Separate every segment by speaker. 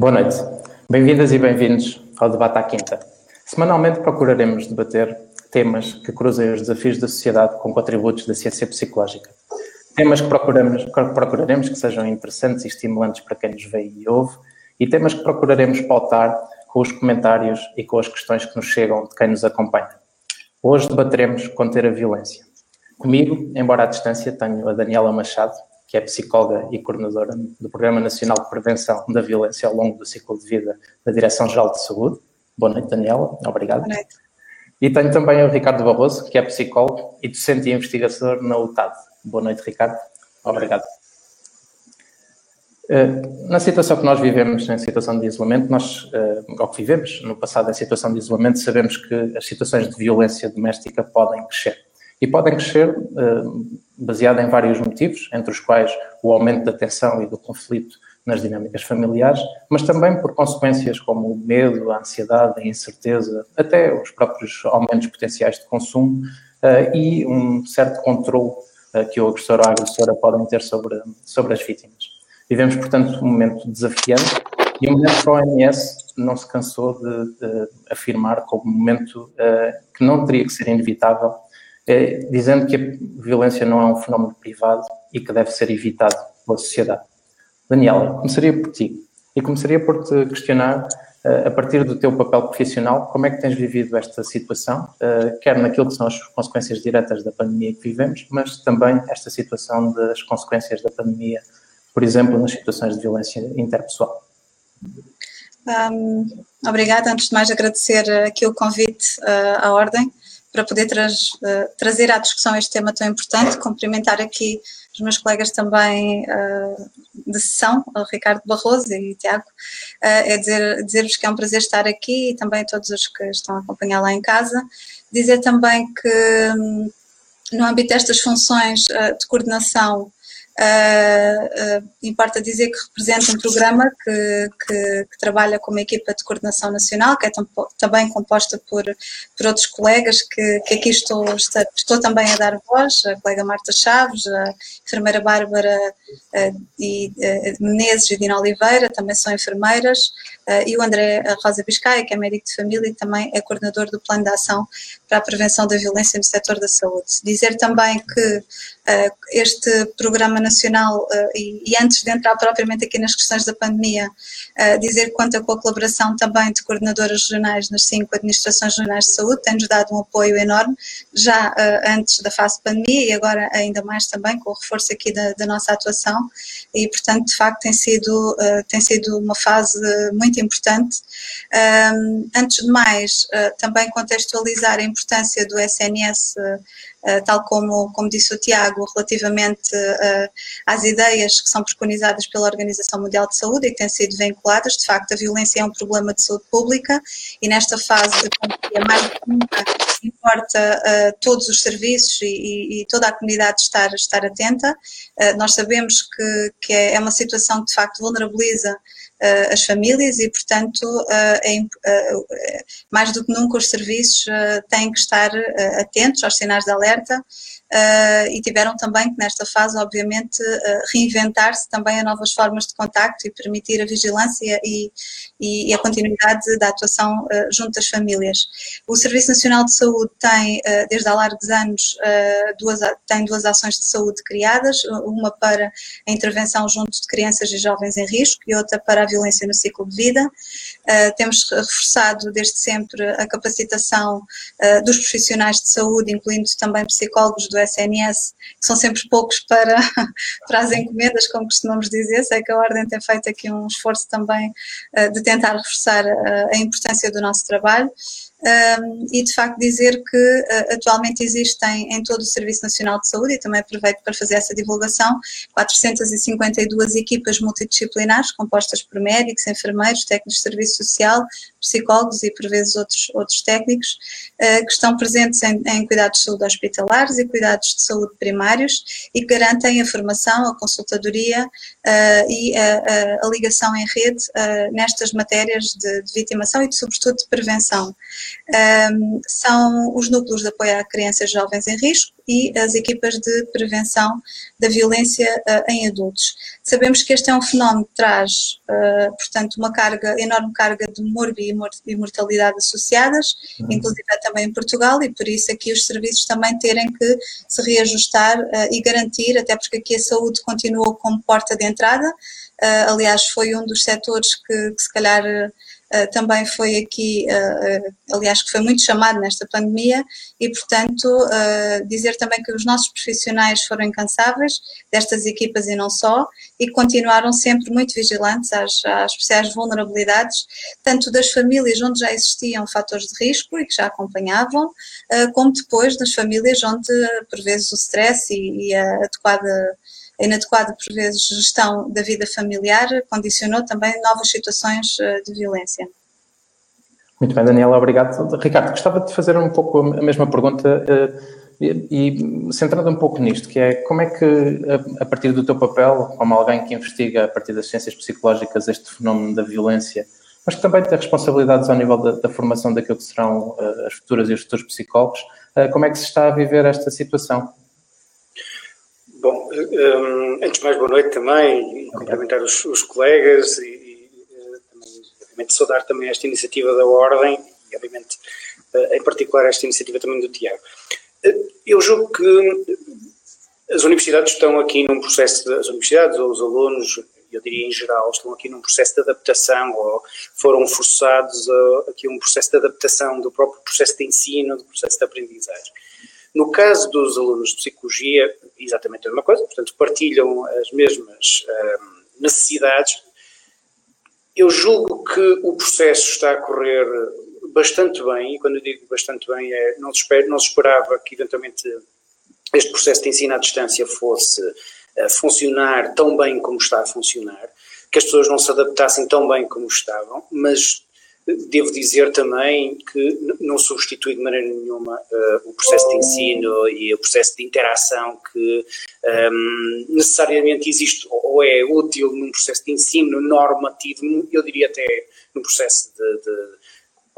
Speaker 1: Boa noite. Bem-vindas e bem-vindos ao Debate à Quinta. Semanalmente procuraremos debater temas que cruzem os desafios da sociedade com contributos da ciência psicológica. Temas que procuramos, procuraremos que sejam interessantes e estimulantes para quem nos vê e ouve, e temas que procuraremos pautar com os comentários e com as questões que nos chegam de quem nos acompanha. Hoje debateremos conter a violência. Comigo, embora à distância, tenho a Daniela Machado, que é psicóloga e coordenadora do Programa Nacional de Prevenção da Violência ao longo do ciclo de vida da Direção-Geral de Saúde. Boa noite, Daniela. Obrigado. Boa noite. E tenho também o Ricardo Barroso, que é psicólogo e docente e investigador na UTAD. Boa noite, Ricardo. Obrigado. Eh, na situação que nós vivemos, em situação de isolamento, nós, eh, ou que vivemos no passado em situação de isolamento, sabemos que as situações de violência doméstica podem crescer. E podem crescer uh, baseado em vários motivos, entre os quais o aumento da tensão e do conflito nas dinâmicas familiares, mas também por consequências como o medo, a ansiedade, a incerteza, até os próprios aumentos potenciais de consumo uh, e um certo controle uh, que o agressor ou a agressora podem ter sobre, sobre as vítimas. Vivemos, portanto, um momento desafiante e um momento que a OMS não se cansou de, de afirmar como um momento uh, que não teria que ser inevitável é, dizendo que a violência não é um fenómeno privado e que deve ser evitado pela sociedade. Daniela, começaria por ti e começaria por te questionar, uh, a partir do teu papel profissional, como é que tens vivido esta situação, uh, quer naquilo que são as consequências diretas da pandemia que vivemos, mas também esta situação das consequências da pandemia, por exemplo, nas situações de violência interpessoal.
Speaker 2: Um, obrigada. Antes de mais, agradecer aqui o convite uh, à Ordem para poder uh, trazer à discussão este tema tão importante. Cumprimentar aqui os meus colegas também uh, de sessão, o Ricardo Barroso e o Tiago, uh, é dizer, dizer-vos que é um prazer estar aqui e também a todos os que estão a acompanhar lá em casa. Dizer também que um, no âmbito destas funções de coordenação Uh, importa dizer que representa um programa que, que, que, trabalha com uma equipa de coordenação nacional, que é também composta por, por outros colegas que, que aqui estou, estou, estou, também a dar voz, a colega Marta Chaves, a enfermeira Bárbara uh, e, Menezes e Dina Oliveira, também são enfermeiras, e o André Rosa Biscaia, que é médico de família e também é coordenador do Plano de Ação para a Prevenção da Violência no Setor da Saúde. Dizer também que este programa nacional, e, e, antes de entrar propriamente aqui nas questões da pandemia, dizer que conta com a colaboração também de coordenadoras regionais nas cinco administrações regionais de saúde, tem-nos dado um apoio enorme, já antes da fase de pandemia e agora ainda mais também com o reforço aqui da, da nossa atuação e, portanto, de facto tem sido, tem sido uma fase muito importante. antes de mais, também contextualizar a importância do SNS eh, tal como, como disse o Tiago, relativamente uh, às ideias que são preconizadas pela Organização Mundial de Saúde e que têm sido vinculadas. De facto, a violência é um problema de saúde pública e nesta fase de pandemia, mais do que nunca, importa uh, todos os serviços e, e, toda a comunidade estar, estar atenta. Nós sabemos que, que é, é uma situação que, de facto, vulnerabiliza uh, as famílias e, portanto, uh, mais do que nunca os serviços têm que estar atentos aos sinais de alerta Uh, e tiveram também que nesta fase, obviamente, uh, reinventar-se também a novas formas de contacto e permitir a vigilância e, e, e a continuidade da atuação uh, junto às famílias. O Serviço Nacional de Saúde tem, desde há largos anos, duas, tem duas ações de saúde criadas, uma para a intervenção junto de crianças e jovens em risco e outra para a violência no ciclo de vida. temos reforçado desde sempre a capacitação dos profissionais de saúde, incluindo também psicólogos do SNS, que são sempre poucos para, para as encomendas, como costumamos dizer. Sei que a Ordem tem feito aqui um esforço também uh, de tentar reforçar uh, a importância do nosso trabalho um, e de facto dizer que uh, atualmente existem em todo o Serviço Nacional de Saúde, e também aproveito para fazer essa divulgação, 452 equipas multidisciplinares compostas por médicos, enfermeiros, técnicos de serviço social, psicólogos e por vezes outros, outros técnicos, uh, que estão presentes em, em, cuidados de saúde hospitalares e cuidados de saúde primários e que garantem a formação, a consultadoria uh, e a, a, a, ligação em rede nestas matérias de, de vitimação e de, sobretudo de prevenção. Um, são os núcleos de apoio a crianças e jovens em risco e as equipas de prevenção da violência uh, em adultos. Sabemos que este é um fenómeno que traz, uh, portanto, uma carga, enorme carga de morbi e mortalidade associadas, uhum. inclusive também em Portugal, e por isso aqui os serviços também terem que se reajustar uh, e garantir, até porque aqui a saúde continua como porta de entrada, aliás, foi um dos setores que, que se calhar uh, também foi aqui, uh, aliás, que foi muito chamado nesta pandemia, e, portanto, dizer também que os nossos profissionais foram incansáveis, destas equipas e não só, e continuaram sempre muito vigilantes às, às especiais vulnerabilidades, tanto das famílias onde já existiam fatores de risco e que já acompanhavam, como depois das famílias onde, por vezes, o stress e, e a adequada inadequada, por vezes, gestão da vida familiar condicionou também novas situações eh, de violência.
Speaker 1: Muito bem, Daniela, obrigado. Ricardo, gostava de fazer um pouco a mesma pergunta eh, e, centrando um pouco nisto, que é como é que, a partir do teu papel, como alguém que investiga a partir das ciências psicológicas este fenómeno da violência, mas que também tem responsabilidades ao nível da, da formação daquilo que serão eh, as futuras e os futuros psicólogos, como é que se está a viver esta situação?
Speaker 3: Bom, um, antes de mais, boa noite também, e cumprimentar os, os colegas e, e também, obviamente, saudar também esta iniciativa da Ordem e, obviamente, em particular, esta iniciativa também do Tiago. Eu julgo que as universidades estão aqui num processo, de, as universidades ou os alunos, eu diria em geral, estão aqui num processo de adaptação ou foram forçados a, aqui a um processo de adaptação do próprio processo de ensino, do processo de aprendizagem. No caso dos alunos de psicologia, exatamente a mesma coisa, portanto, partilham as mesmas um, necessidades. Eu julgo que o processo está a correr bastante bem, e quando eu digo bastante bem, é, não, se espera, não se esperava que eventualmente este processo de ensino à distância fosse uh, funcionar tão bem como está a funcionar, que as pessoas não se adaptassem tão bem como estavam, mas Devo dizer também que não substitui de maneira nenhuma uh, o processo de ensino e o processo de interação que um, ehm, necessariamente existe ou é útil num processo de ensino normativo, eu diria até no processo de, de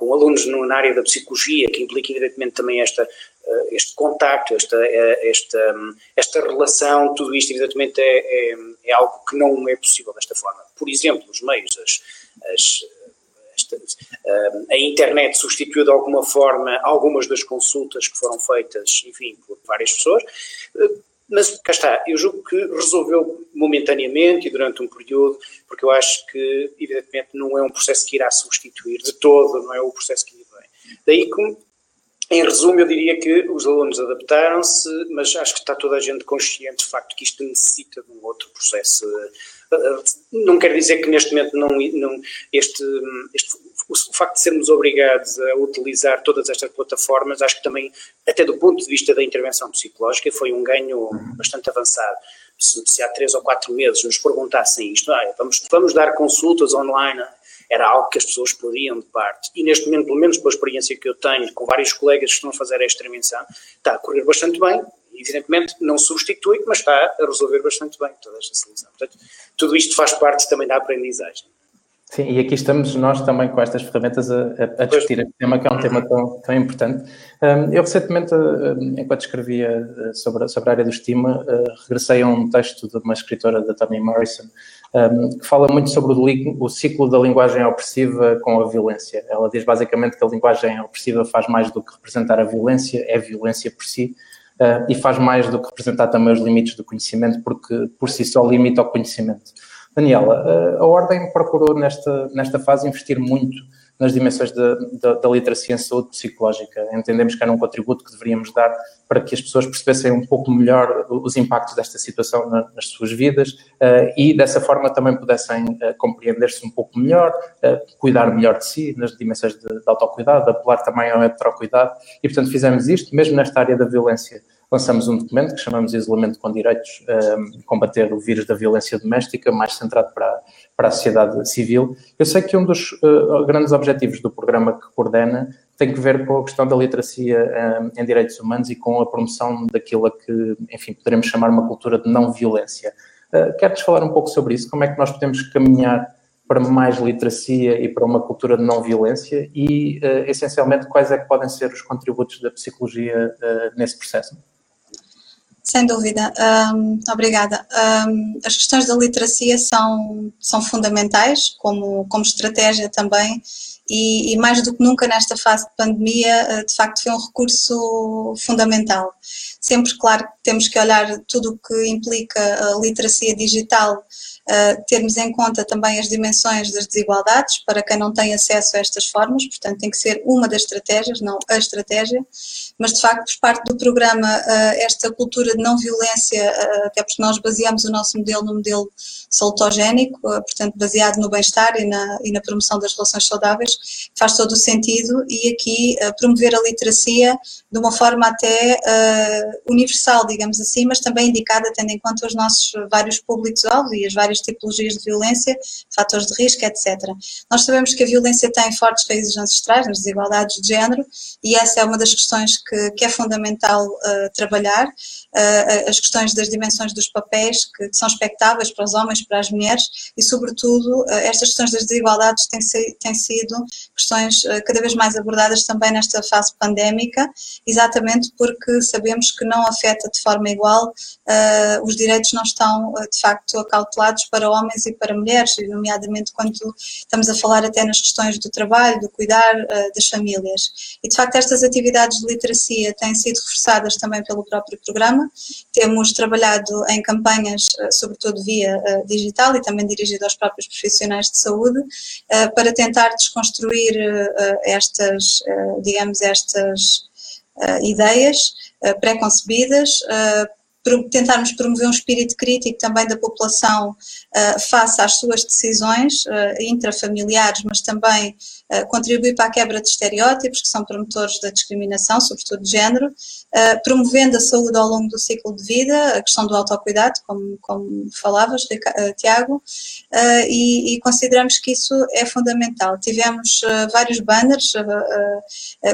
Speaker 3: com alunos na área da psicologia, que implica evidentemente também esta, uh, este contacto, esta, uh, esta, um, esta relação, tudo isto evidentemente é, é, é, algo que não é possível desta forma. Por exemplo, os meios, as, as a internet substituiu de alguma forma algumas das consultas que foram feitas, enfim, por várias pessoas, mas cá está, eu julgo que resolveu momentaneamente e durante um período, porque eu acho que, evidentemente, não é um processo que irá substituir de todo, não é o processo que vem. Daí que, em resumo, eu diria que os alunos adaptaram-se, mas acho que está toda a gente consciente do facto que isto necessita de um outro processo não quer dizer que neste momento não, não este, este, o facto de sermos obrigados a utilizar todas estas plataformas, acho que também, até do ponto de vista da intervenção psicológica, foi um ganho bastante avançado. Se, se há três ou quatro meses nos perguntassem isto, ah, vamos, vamos dar consultas online, era algo que as pessoas podiam de parte. E neste momento, pelo menos pela experiência que eu tenho com vários colegas que estão a fazer esta intervenção, está a correr bastante bem. Evidentemente, não substitui, mas está a resolver bastante bem toda esta solução. Portanto, tudo isto faz parte também da aprendizagem.
Speaker 1: Sim, e aqui estamos nós também com estas ferramentas a, a, a discutir este tema, que é um tema tão, tão importante. Um, eu recentemente, enquanto escrevia sobre, sobre a área do estima, uh, regressei a um texto de uma escritora, da Toni Morrison, um, que fala muito sobre o, o, ciclo da linguagem opressiva com a violência. Ela diz basicamente que a linguagem opressiva faz mais do que representar a violência, é violência por si, uh, e faz mais do que representar também os limites do conhecimento, porque por si só limita o conhecimento. Daniela, uh, a Ordem procurou nesta, nesta fase investir muito nas dimensões da, da, da, literacia em saúde psicológica. Entendemos que era um contributo que deveríamos dar para que as pessoas percebessem um pouco melhor os impactos desta situação na, nas suas vidas uh, e dessa forma também pudessem uh, compreender-se um pouco melhor, uh, cuidar melhor de si nas dimensões de, de autocuidado, apelar também ao heterocuidado e, portanto, fizemos isto, mesmo nesta área da violência lançamos um documento que chamamos Isolamento com Direitos, um, combater o vírus da violência doméstica, mais centrado para, para a sociedade civil. Eu sei que um dos uh, grandes objetivos do programa que coordena tem que ver com a questão da literacia um, em direitos humanos e com a promoção daquilo a que, enfim, poderemos chamar uma cultura de não violência. Uh, Queres falar um pouco sobre isso? Como é que nós podemos caminhar para mais literacia e para uma cultura de não violência e, uh, essencialmente, quais é que podem ser os contributos da psicologia uh, nesse processo?
Speaker 2: Sem dúvida, um, obrigada. Um, as questões da literacia são, são fundamentais, como, como estratégia também, e, e, mais do que nunca nesta fase de pandemia, eh, de facto foi um recurso fundamental. Sempre, claro, temos que olhar tudo o que implica a literacia digital uh, termos em conta também as dimensões das desigualdades para quem não tem acesso a estas formas, portanto tem que ser uma das estratégias, não a estratégia, mas de facto por parte do programa uh, esta cultura de não violência, uh, até porque nós baseamos o nosso modelo no modelo salutogénico, portanto baseado no bem-estar e na, e na promoção das relações saudáveis, faz todo o sentido. E aqui promover a literacia de uma forma até universal, digamos assim, mas também indicada tendo em conta os nossos vários públicos-alvo e as várias tipologias de violência, fatores de risco, etc. Nós sabemos que a violência tem fortes raízes ancestrais nas desigualdades de género e essa é uma das questões que, que é fundamental uh, trabalhar. Uh, as questões das dimensões dos papéis que, que, são expectáveis para os homens, para as mulheres e, sobretudo, uh, estas questões das desigualdades têm, têm sido questões cada vez mais abordadas também nesta fase pandémica, exatamente porque sabemos que não afeta de forma igual, os direitos não estão de facto acautelados para homens e para mulheres, nomeadamente quando estamos a falar até nas questões do trabalho, do cuidar uh, das famílias. E de facto estas atividades de literacia têm sido reforçadas também pelo próprio programa. Temos trabalhado em campanhas, uh, sobretudo via uh, digital e também dirigido aos próprios profissionais de saúde, para tentar desconstruir estas, digamos, estas ideias preconcebidas tentarmos promover um espírito crítico também da população uh, face às suas decisões uh, intrafamiliares, mas também uh, contribuir para a quebra de estereótipos que são promotores da discriminação, sobretudo de género, promovendo a saúde ao longo do ciclo de vida, a questão do autocuidado, como, como falavas, Tiago, e, e, consideramos que isso é fundamental. Tivemos vários banners,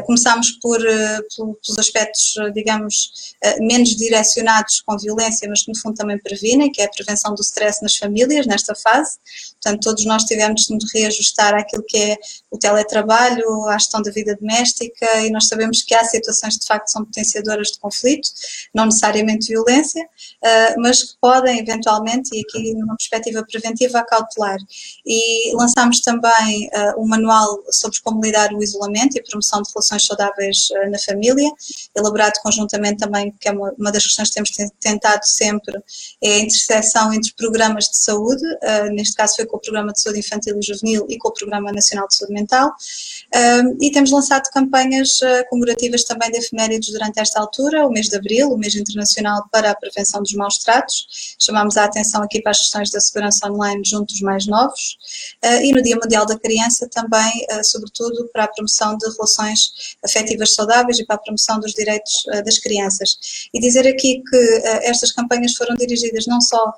Speaker 2: começámos por, pelos aspectos, digamos, menos direcionados com violência, mas que no fundo também previnem, que é a prevenção do stress nas famílias nesta fase. Portanto, todos nós tivemos de nos reajustar àquilo que é o teletrabalho, à gestão da vida doméstica e nós sabemos que há situações que de facto são potenciadoras de conflito, não necessariamente violência, eh, mas que podem eventualmente, e aqui numa perspectiva preventiva, cautelar. E lançámos também eh, um manual sobre como lidar o isolamento e promoção de relações saudáveis eh, na família, elaborado conjuntamente também, que é uma das questões que temos tentado sempre, é a interseção entre programas de saúde, neste caso foi com o Programa de Saúde Infantil e Juvenil e com o Programa Nacional de Saúde Mental. E temos lançado campanhas ah, comemorativas também de efemérides durante esta altura, o mês de Abril, o mês internacional para a prevenção dos maus tratos. Chamamos a atenção aqui para as questões da segurança online junto dos mais novos. Ah, e no Dia Mundial da Criança também, ah, sobretudo, para a promoção de relações afetivas saudáveis e para a promoção dos direitos das crianças. E dizer aqui que estas campanhas foram dirigidas não só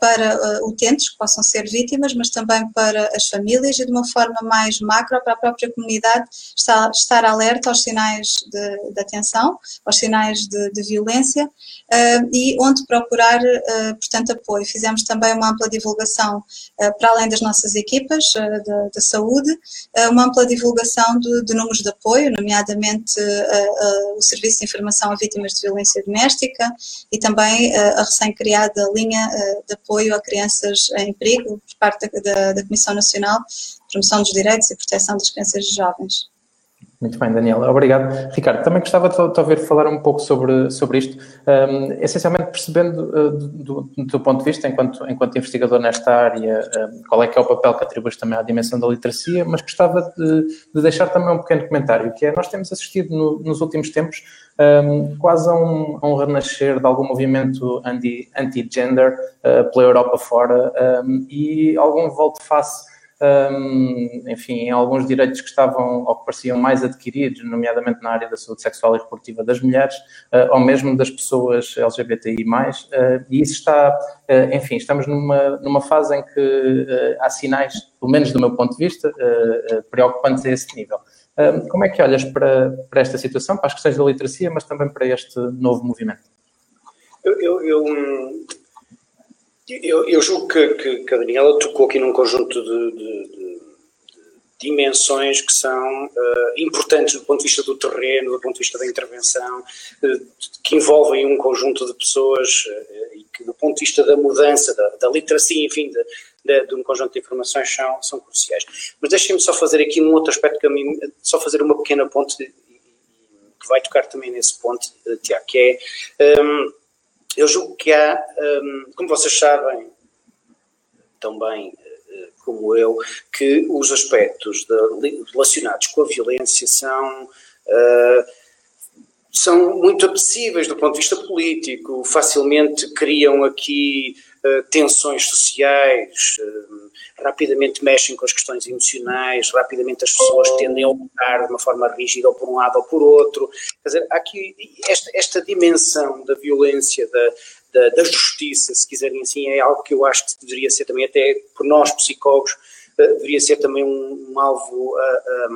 Speaker 2: para utentes que possam ser vítimas, mas também para as famílias e de uma forma mais macro para a própria comunidade estar, estar alerta aos sinais de, de atenção, aos sinais de, de violência uh, e onde procurar, uh, portanto, apoio. Fizemos também uma ampla divulgação, uh, para além das nossas equipas da saúde, uma ampla divulgação de, de, números de apoio, nomeadamente o Serviço de Informação a Vítimas de Violência Doméstica e também a recém-criada linha de apoio a crianças em perigo por parte da, da Comissão Nacional Promoção dos Direitos e Proteção das Crianças e Jovens.
Speaker 1: Muito bem, Daniela. Obrigado. Ricardo, também gostava de, ouvir falar um pouco sobre, sobre isto, um, essencialmente percebendo uh, do, do, ponto de vista, enquanto, enquanto investigador nesta área, um, qual é que é o papel que atribuis também à dimensão da literacia, mas gostava de, de deixar também um pequeno comentário, que é, nós temos assistido no, nos últimos tempos um, quase a um, a um, renascer de algum movimento anti-gender anti uh, pela Europa fora e algum volte-face um, enfim, em alguns direitos que estavam ou que pareciam mais adquiridos, nomeadamente na área da saúde sexual e reprodutiva das mulheres, uh, ou mesmo das pessoas LGBTI+, uh, e isso está, uh, enfim, estamos numa, numa fase em que há sinais, pelo menos do meu ponto de vista, preocupantes a esse nível. como é que olhas para, para esta situação, para as questões da literacia, mas também para este novo movimento?
Speaker 4: Eu, eu, eu,
Speaker 3: Eu, eu julgo que, que, que, a Daniela tocou aqui num conjunto de, de, de dimensões que são uh, importantes do ponto de vista do terreno, do ponto de vista da intervenção, uh, que envolvem um conjunto de pessoas uh, e que, do ponto de vista da mudança, da, da literacia, enfim, de, de, de, um conjunto de informações são, são cruciais. Mas deixem-me só fazer aqui um outro aspecto que a mim, só fazer uma pequena ponte que vai tocar também nesse ponto, Tiago, que é, um, eu julgo que há, um, como vocês sabem, também como eu, que os aspectos de, relacionados com a violência são, uh, são muito apetecíveis do ponto de vista político, facilmente criam aqui tensões sociais, uh, rapidamente mexem com as questões emocionais, rapidamente as pessoas tendem a optar de uma forma rígida ou por um lado ou por outro. Quer dizer, aqui esta, esta dimensão da violência, da, da, da, justiça, se quiserem assim, é algo que eu acho que deveria ser também, até por nós psicólogos, uh, deveria ser também um, um alvo a,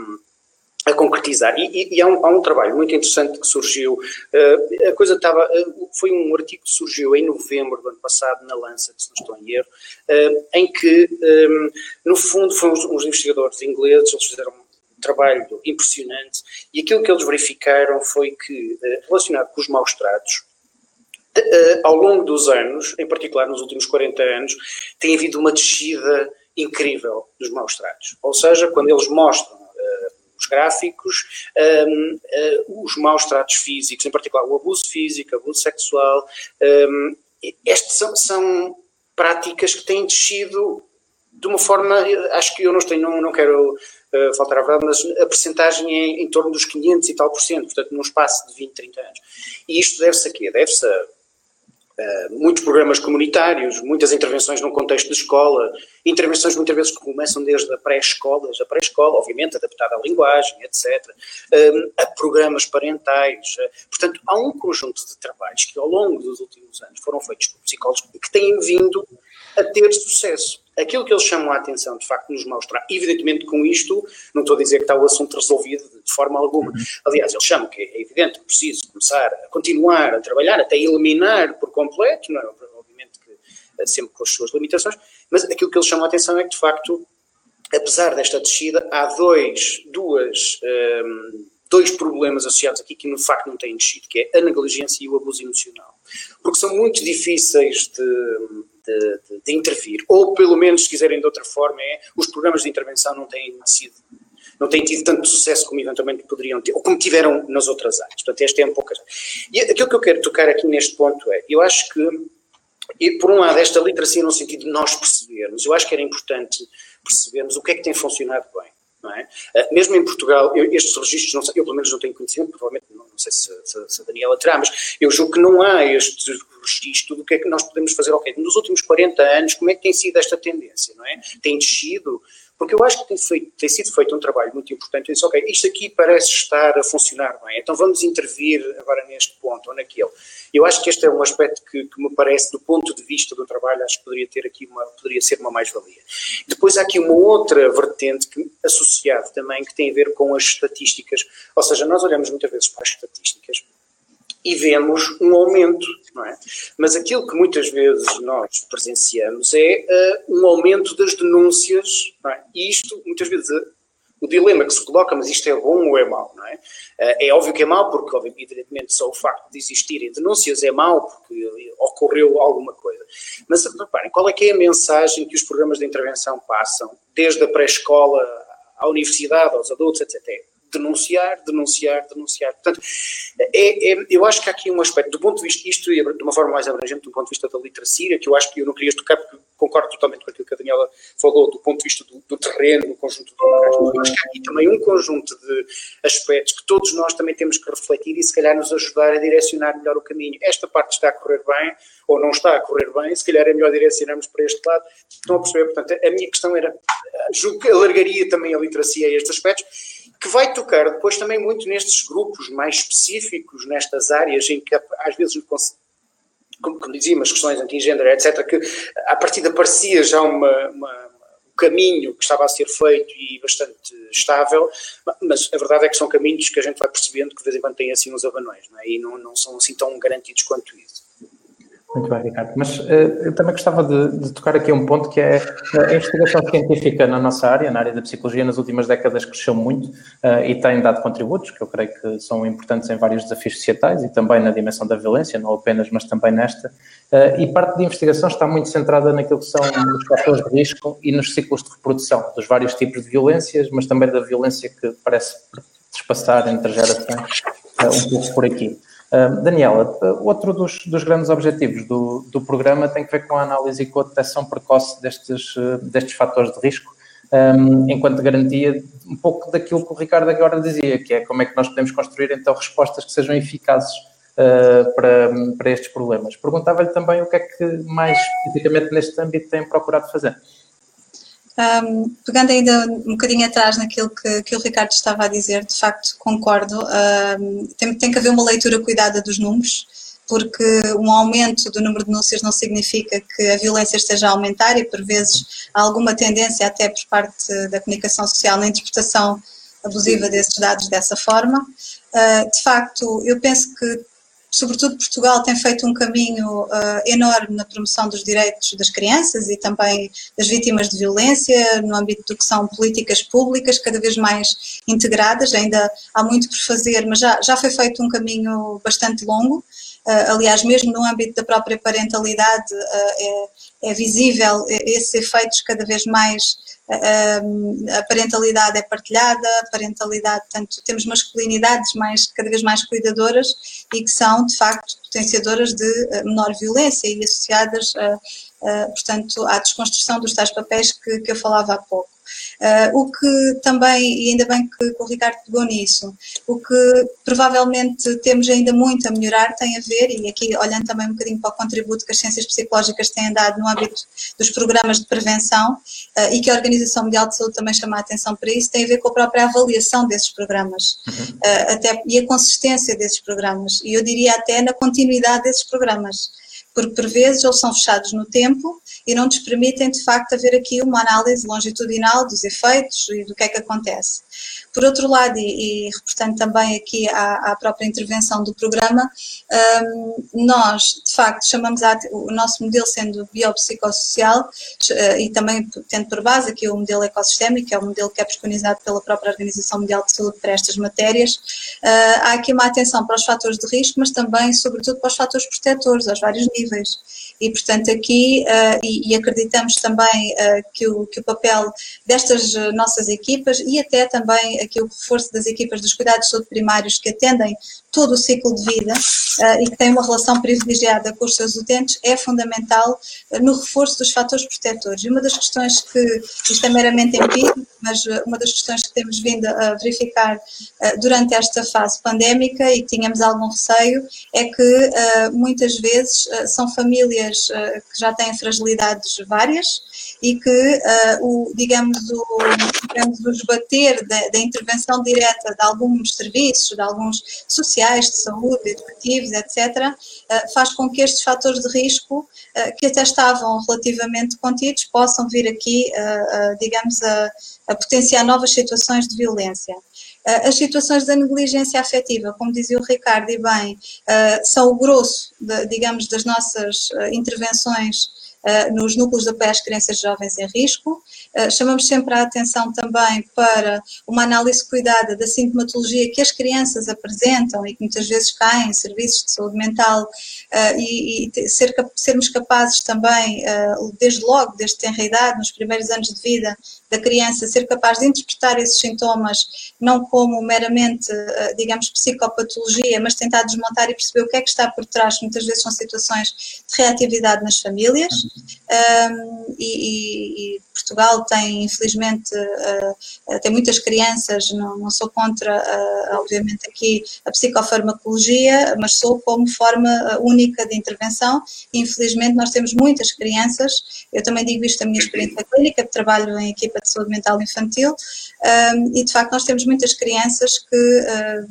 Speaker 3: a concretizar. E, e, e há, um, há, um, trabalho muito interessante que surgiu, uh, a coisa estava, uh, foi um artigo que surgiu em novembro do ano passado na Lancet, se não estou em erro, em que, um, no fundo, foram uns, investigadores ingleses, eles fizeram um trabalho impressionante, e aquilo que eles verificaram foi que, relacionado com os maus tratos, uh, ao longo dos anos, em particular nos últimos 40 anos, tem havido uma descida incrível dos maus tratos. Ou seja, quando eles mostram uh, os gráficos, um, uh, os maus tratos físicos, em particular o abuso físico, abuso sexual, um, estes são, são práticas que têm descido de uma forma, acho que eu não tenho, não, não quero uh, faltar à verdade, mas a percentagem é em torno dos 500 e tal por cento, portanto num espaço de 20, 30 anos. E isto deve-se a quê? Deve-se a Uh, muitos programas comunitários, muitas intervenções num contexto de escola, intervenções muitas vezes que começam desde a pré-escola, a pré-escola, obviamente, adaptada à linguagem, etc., uh, a programas parentais. Uh, portanto, há um conjunto de trabalhos que ao longo dos últimos anos foram feitos por psicólogos e que têm vindo a ter sucesso aquilo que eles chamam a atenção, de facto, nos mostra. Evidentemente, com isto, não estou a dizer que está o assunto resolvido de forma alguma. Aliás, eles chamam que é evidente que preciso começar a continuar a trabalhar, até eliminar por completo, não é? obviamente que eh, sempre com as suas limitações, mas aquilo que eles chamam a atenção é que, de facto, apesar desta descida, há dois, duas. Um, ehm, dois problemas associados aqui que, de facto, não têm descido, que é a negligência e o abuso emocional. Porque são muito difíceis de, de, de, de, intervir. Ou, pelo menos, se quiserem de outra forma, é os programas de intervenção não têm sido não têm tido tanto sucesso como eventualmente poderiam ter, ou como tiveram nas outras áreas. Portanto, esta é um pouco. E aquilo que eu quero tocar aqui neste ponto é, eu acho que, por um lado, esta literacia no sentido de nós percebermos, eu acho que era importante percebermos o que é que tem funcionado bem. É? Ah, mesmo em Portugal, eu, estes registros, não sei, eu pelo menos não tenho conhecimento, provavelmente não, não sei se, se, se, a Daniela terá, mas eu julgo que não há este registro do que é que nós podemos fazer. Ok, nos últimos 40 anos, como é que tem sido esta tendência? Não é? Tem descido? Porque eu acho que tem, feito, tem sido feito um trabalho muito importante. Eu disse, ok, isto aqui parece estar a funcionar bem, então vamos intervir agora neste ponto ou naquele. Eu acho que este é um aspecto que, que, me parece, do ponto de vista do trabalho, acho que poderia ter aqui uma, poderia ser uma mais-valia. Depois há aqui uma outra vertente que, associada também, que tem a ver com as estatísticas. Ou seja, nós olhamos muitas vezes para as estatísticas e vemos um aumento, não é? Mas aquilo que muitas vezes nós presenciamos é uh, um aumento das denúncias, é? E isto, muitas vezes, uh, o dilema que se coloca, mas isto é bom ou é mau, não é? Uh, é óbvio que é mau, porque, evidentemente, só o facto de existirem denúncias é mau, porque ocorreu alguma coisa. Mas, reparem, qual é que é a mensagem que os programas de intervenção passam, desde a pré-escola à universidade, aos adultos, etc denunciar, denunciar, denunciar. Portanto, é, é, eu acho que há aqui um aspecto, do ponto de vista, isto de uma forma mais abrangente, do ponto de vista da literacia, que eu acho que eu não queria tocar, porque concordo totalmente com aquilo que a Daniela falou, do ponto de vista do, do terreno, do conjunto de locais, mas que há aqui também um conjunto de aspectos que todos nós também temos que refletir e se calhar nos ajudar a direcionar melhor o caminho. Esta parte está a correr bem, ou não está a correr bem, se calhar é melhor direcionarmos para este lado. Estão a perceber? Portanto, a minha questão era, julgo que alargaria também a literacia a estes aspectos, que vai tocar depois também muito nestes grupos mais específicos, nestas áreas em que às vezes, como, como dizíamos, questões anti-gênero, etc., que a partir da parecia já uma, uma, um caminho que estava a ser feito e bastante estável, mas a verdade é que são caminhos que a gente vai percebendo que de vez em quando têm assim uns abanões, não é? e não, não são assim tão garantidos quanto isso.
Speaker 1: Muito bem, Ricardo. Mas uh, eu também gostava de, de, tocar aqui um ponto que é a investigação científica na nossa área, na área da psicologia, nas últimas décadas cresceu muito uh, e tem dado contributos que eu creio que são importantes em vários desafios societais e também na dimensão da violência, não apenas, mas também nesta. Uh, e parte da investigação está muito centrada naquilo que são os fatores de risco e nos ciclos de reprodução dos vários tipos de violências, mas também da violência que parece despassar entre gerações, um pouco por aqui. Daniela, outro dos, dos grandes objetivos do, do, programa tem que ver com a análise e com a detecção precoce destes, uh, destes fatores de risco, um, enquanto garantia um pouco daquilo que o Ricardo agora dizia, que é como é que nós podemos construir então respostas que sejam eficazes uh, para, para estes problemas. Perguntava-lhe também o que é que mais especificamente neste âmbito tem procurado fazer.
Speaker 2: Um, pegando ainda um bocadinho atrás naquilo que, que o Ricardo estava a dizer, de facto concordo, um, tem, tem que haver uma leitura cuidada dos números, porque um aumento do número de denúncias não significa que a violência esteja a aumentar e por vezes há alguma tendência até por parte da comunicação social na interpretação abusiva desses dados dessa forma. Uh, de facto, eu penso que sobretudo Portugal tem feito um caminho uh, enorme na promoção dos direitos das crianças e também das vítimas de violência no âmbito do que são políticas públicas cada vez mais integradas, ainda há muito por fazer, mas já, já foi feito um caminho bastante longo, aliás mesmo no âmbito da própria parentalidade uh, é, é visível esses efeitos cada vez mais a parentalidade é partilhada, a parentalidade, portanto, temos masculinidades mais, cada vez mais cuidadoras e que são, de facto, potenciadoras de menor violência e associadas, a, a, portanto, à desconstrução dos tais papéis que, que eu falava há pouco. Uh, o que também, e ainda bem que, que, o Ricardo pegou nisso, o que provavelmente temos ainda muito a melhorar tem a ver, e aqui olhando também um bocadinho para o contributo que as ciências psicológicas têm dado no âmbito dos programas de prevenção uh, e que a Organização Mundial de Saúde também chama a atenção para isso, tem a ver com a própria avaliação desses programas uhum. uh, até, e a consistência desses programas, e eu diria até na continuidade desses programas porque por vezes eles são fechados no tempo e não nos permitem de facto haver aqui uma análise longitudinal dos efeitos e do que é que acontece. Por outro lado, e, e reportando também aqui à, à, própria intervenção do programa, um, nós, de facto, chamamos a, o nosso modelo sendo biopsicossocial uh, e também tendo por base aqui o modelo ecossistémico, que é o modelo que é preconizado pela própria Organização Mundial de Saúde para estas matérias. Uh, há aqui uma atenção para os fatores de risco, mas também, sobretudo, para os fatores protetores, aos vários níveis. E, portanto, aqui, uh, e, e, acreditamos também uh, que, o, que o papel destas nossas equipas e até também aqui o reforço das equipas dos cuidados de saúde primários que atendem todo o ciclo de vida uh, e que têm uma relação privilegiada com os seus utentes é fundamental uh, no reforço dos fatores protetores. E uma das questões que, isto é meramente empírico, mas uh, uma das questões que temos vindo a verificar durante esta fase pandémica e que tínhamos algum receio é que muitas vezes são famílias que já têm fragilidades várias e que, o, digamos, o, digamos, o esbater da, da intervenção direta de alguns serviços, de alguns sociais, de saúde, educativos, etc., eh, faz com que estes fatores de risco, eh, que até estavam relativamente contidos, possam vir aqui, digamos, a, a potenciar novas situações de violência. As situações da negligência afetiva, como dizia o Ricardo, e bem, são o grosso, digamos, das nossas intervenções nos núcleos de apoio às crianças e jovens em risco. Eh, chamamos sempre a atenção também para uma análise cuidada da sintomatologia que as crianças apresentam e que muitas vezes caem em serviços de saúde mental eh, e, e ser, sermos capazes também, eh, desde logo, desde tenra idade, nos primeiros anos de vida, da criança ser capaz de interpretar esses sintomas não como meramente, digamos, psicopatologia, mas tentar desmontar e perceber o que é que está por trás, muitas vezes são situações de reatividade nas famílias. Um, e, e, Portugal tem, infelizmente, uh, tem muitas crianças, não, não sou contra, uh, obviamente, aqui a psicofarmacologia, mas sou como forma única de intervenção. Infelizmente, nós temos muitas crianças, eu também digo isto da minha experiência clínica, trabalho em equipa de saúde mental infantil, um, e de facto nós temos muitas crianças que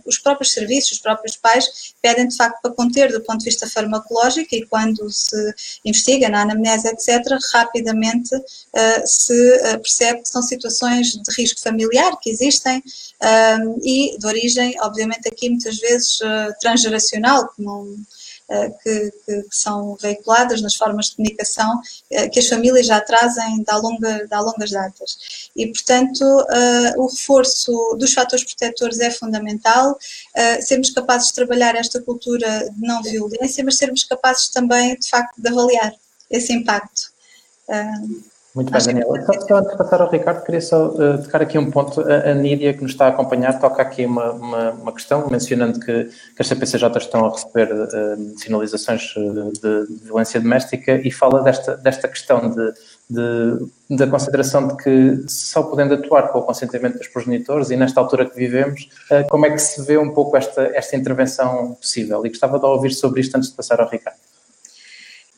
Speaker 2: os próprios serviços, os próprios pais pedem de facto para conter do ponto de vista farmacológico e quando se investiga na anamnese, etc., rapidamente uh, se uh, percebe que são situações de risco familiar que existem e de origem, obviamente, aqui muitas vezes transgeracional, que não que, que, são veiculadas nas formas de comunicação que as famílias já trazem de, longa, de longas datas. E, portanto, o reforço dos fatores protetores é fundamental, sermos capazes de trabalhar esta cultura de não violência, mas sermos capazes também, de facto, de avaliar esse impacto.
Speaker 1: Muito bem, Daniela. Só, só antes de passar ao Ricardo, queria só uh, tocar aqui um ponto. A, a Nídia, que nos está a acompanhar, toca aqui uma, uma, uma questão, mencionando que, que as CPCJ estão a receber uh, sinalizações de, de, violência doméstica e fala desta, desta questão de, de, da consideração de que só podendo atuar com o consentimento dos progenitores e nesta altura que vivemos, uh, como é que se vê um pouco esta, esta intervenção possível? E gostava de ouvir sobre isto antes de passar ao Ricardo.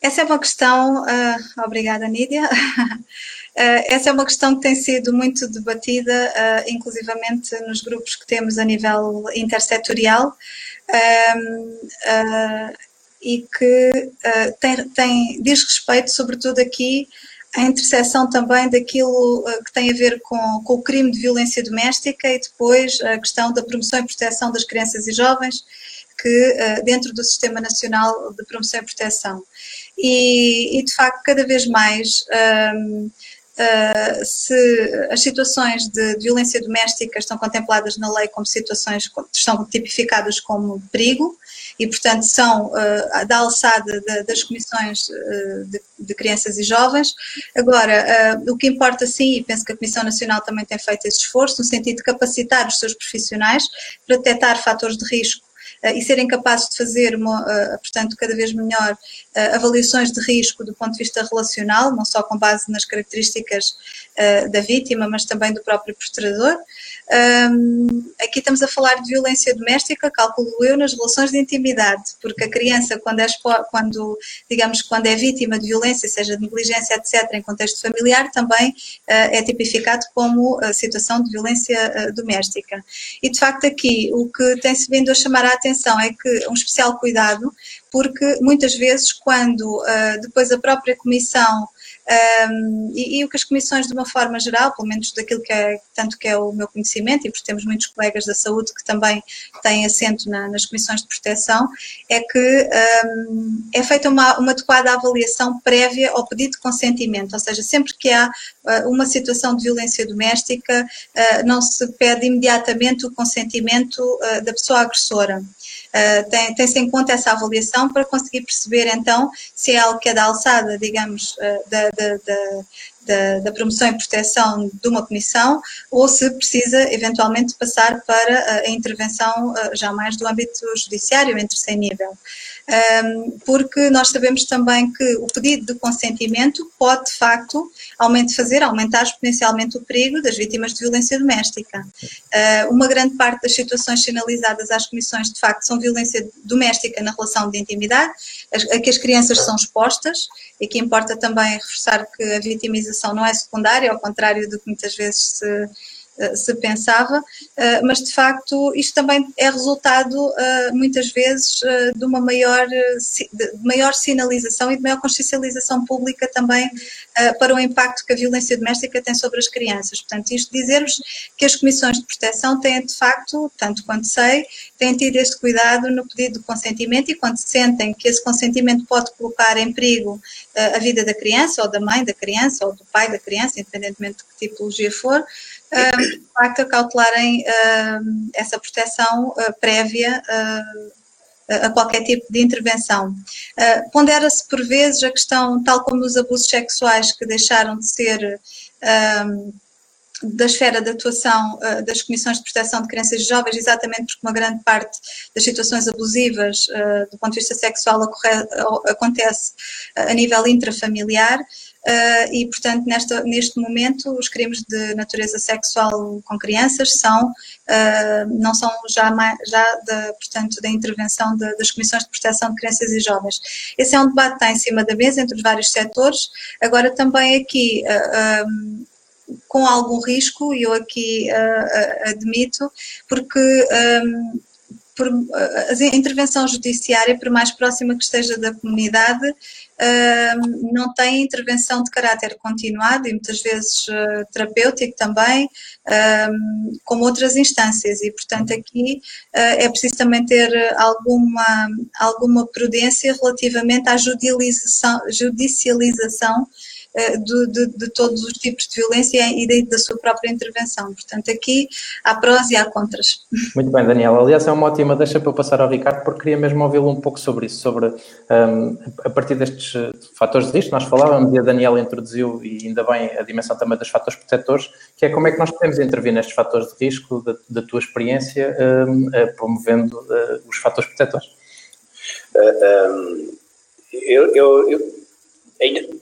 Speaker 2: Essa é uma questão, uh, obrigada Nídia, uh, essa é uma questão que tem sido muito debatida, uh, inclusivamente nos grupos que temos a nível intersetorial, e que tem, tem, diz respeito, sobretudo aqui, à interseção também daquilo que tem a ver com, com o crime de violência doméstica e depois a questão da promoção e proteção das crianças e jovens, que dentro do Sistema Nacional de Promoção e Proteção e, e de facto cada vez mais um, Uh, se as situações de, de, violência doméstica estão contempladas na lei como situações estão tipificadas como perigo e portanto são uh, da alçada de, das comissões uh, de, de, crianças e jovens. Agora, o que importa sim, e penso que a Comissão Nacional também tem feito esse esforço, no sentido de capacitar os seus profissionais para detectar fatores de risco e serem capazes de fazer, uma, portanto, cada vez melhor avaliações de risco do ponto de vista relacional, não só com base nas características da vítima, mas também do próprio perpetrador. Um, aqui estamos a falar de violência doméstica, calculo eu, nas relações de intimidade, porque a criança, quando é, quando, digamos, quando é vítima de violência, seja de negligência, etc., em contexto familiar, também uh, é tipificado como uh, situação de violência uh, doméstica. E, de facto, aqui o que tem-se vindo a chamar a atenção é que um especial cuidado, porque muitas vezes, quando depois a própria comissão um, e, e, o que as comissões, de uma forma geral, pelo menos daquilo que é, tanto que é o meu conhecimento, e porque temos muitos colegas da saúde que também têm assento na, nas comissões de proteção, é que um, é feita uma, uma adequada avaliação prévia ao pedido de consentimento, ou seja, sempre que há uh, uma situação de violência doméstica, uh, não se pede imediatamente o consentimento uh, da pessoa agressora. Uh, tem, tem-se em conta essa avaliação para conseguir perceber então se é algo que é da alçada, digamos, uh, da, da, da, da, promoção e proteção de uma comissão ou se precisa eventualmente passar para a intervenção uh, já mais do âmbito judiciário em terceiro nível porque nós sabemos também que o pedido de consentimento pode, de facto, fazer aumentar exponencialmente o perigo das vítimas de violência doméstica. Ah, uma grande parte das situações sinalizadas às comissões, de facto, são violência doméstica na relação de intimidade, a que as crianças são expostas, e que importa também reforçar que a vitimização não é secundária, ao contrário do que muitas vezes se se pensava, eh, mas de facto isto também é resultado eh, muitas vezes de uma maior, de maior sinalização e de maior consciencialização pública também para o impacto que a violência doméstica tem sobre as crianças. Portanto, isto dizer-vos que as comissões de proteção têm de facto, tanto quanto sei, têm tido este cuidado no pedido de consentimento e quando sentem que esse consentimento pode colocar em perigo a vida da criança ou da mãe da criança ou do pai da criança, independentemente de que tipologia for, de facto, acautelarem essa proteção ah, prévia ah, a qualquer tipo de intervenção. Uh, Pondera-se por vezes a questão, tal como os abusos sexuais que deixaram de ser da esfera de atuação uh, das comissões de proteção de crianças e jovens, exatamente porque uma grande parte das situações abusivas uh, do ponto de vista sexual ocorre, acontece a nível intrafamiliar Uh, e, portanto, nesta, neste momento, os crimes de natureza sexual com crianças são, uh, não são já, já de, portanto, da intervenção de, das comissões de proteção de crianças e jovens. Esse é um debate que está em cima da mesa entre os vários setores. Agora, também aqui, uh, ah, um, com algum risco, e eu aqui admito, porque um, por, a intervenção judiciária, por mais próxima que esteja da comunidade, não tem intervenção de caráter continuado e muitas vezes uh, terapêutico também, como outras instâncias. E, portanto, aqui é preciso também ter alguma, alguma prudência relativamente à judicialização, eh, de, de, de, todos os tipos de violência e da, da sua própria intervenção. Portanto, aqui há prós e há contras.
Speaker 1: Muito bem, Daniela. Aliás, é uma ótima deixa para eu passar ao Ricardo, porque queria mesmo ouvi-lo um pouco sobre isso, sobre um, a partir destes eh, fatores de risco, nós falávamos e a Daniela introduziu, e ainda bem, a dimensão também dos fatores protetores, que é como é que nós podemos intervir nestes fatores de risco, da, da tua experiência, um, promovendo uh, os fatores protetores.
Speaker 3: Uh, um, eu, eu, eu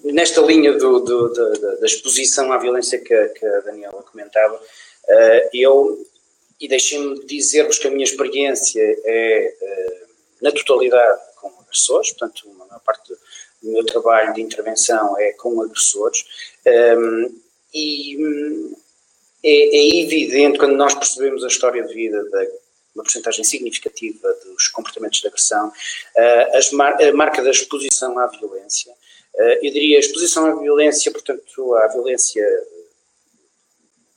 Speaker 3: nesta linha do, do, do, da exposição à violência que, que a Daniela comentava, uh, eu, e deixem-me dizer-vos que a minha experiência é uh, na totalidade com agressores, portanto, a maior parte do meu trabalho de intervenção é com agressores, ehm, e um, é, é, evidente quando nós percebemos a história de vida da uma porcentagem significativa dos comportamentos de agressão, mar a marca da exposição à violência, eh, eu diria exposição à violência, portanto, à violência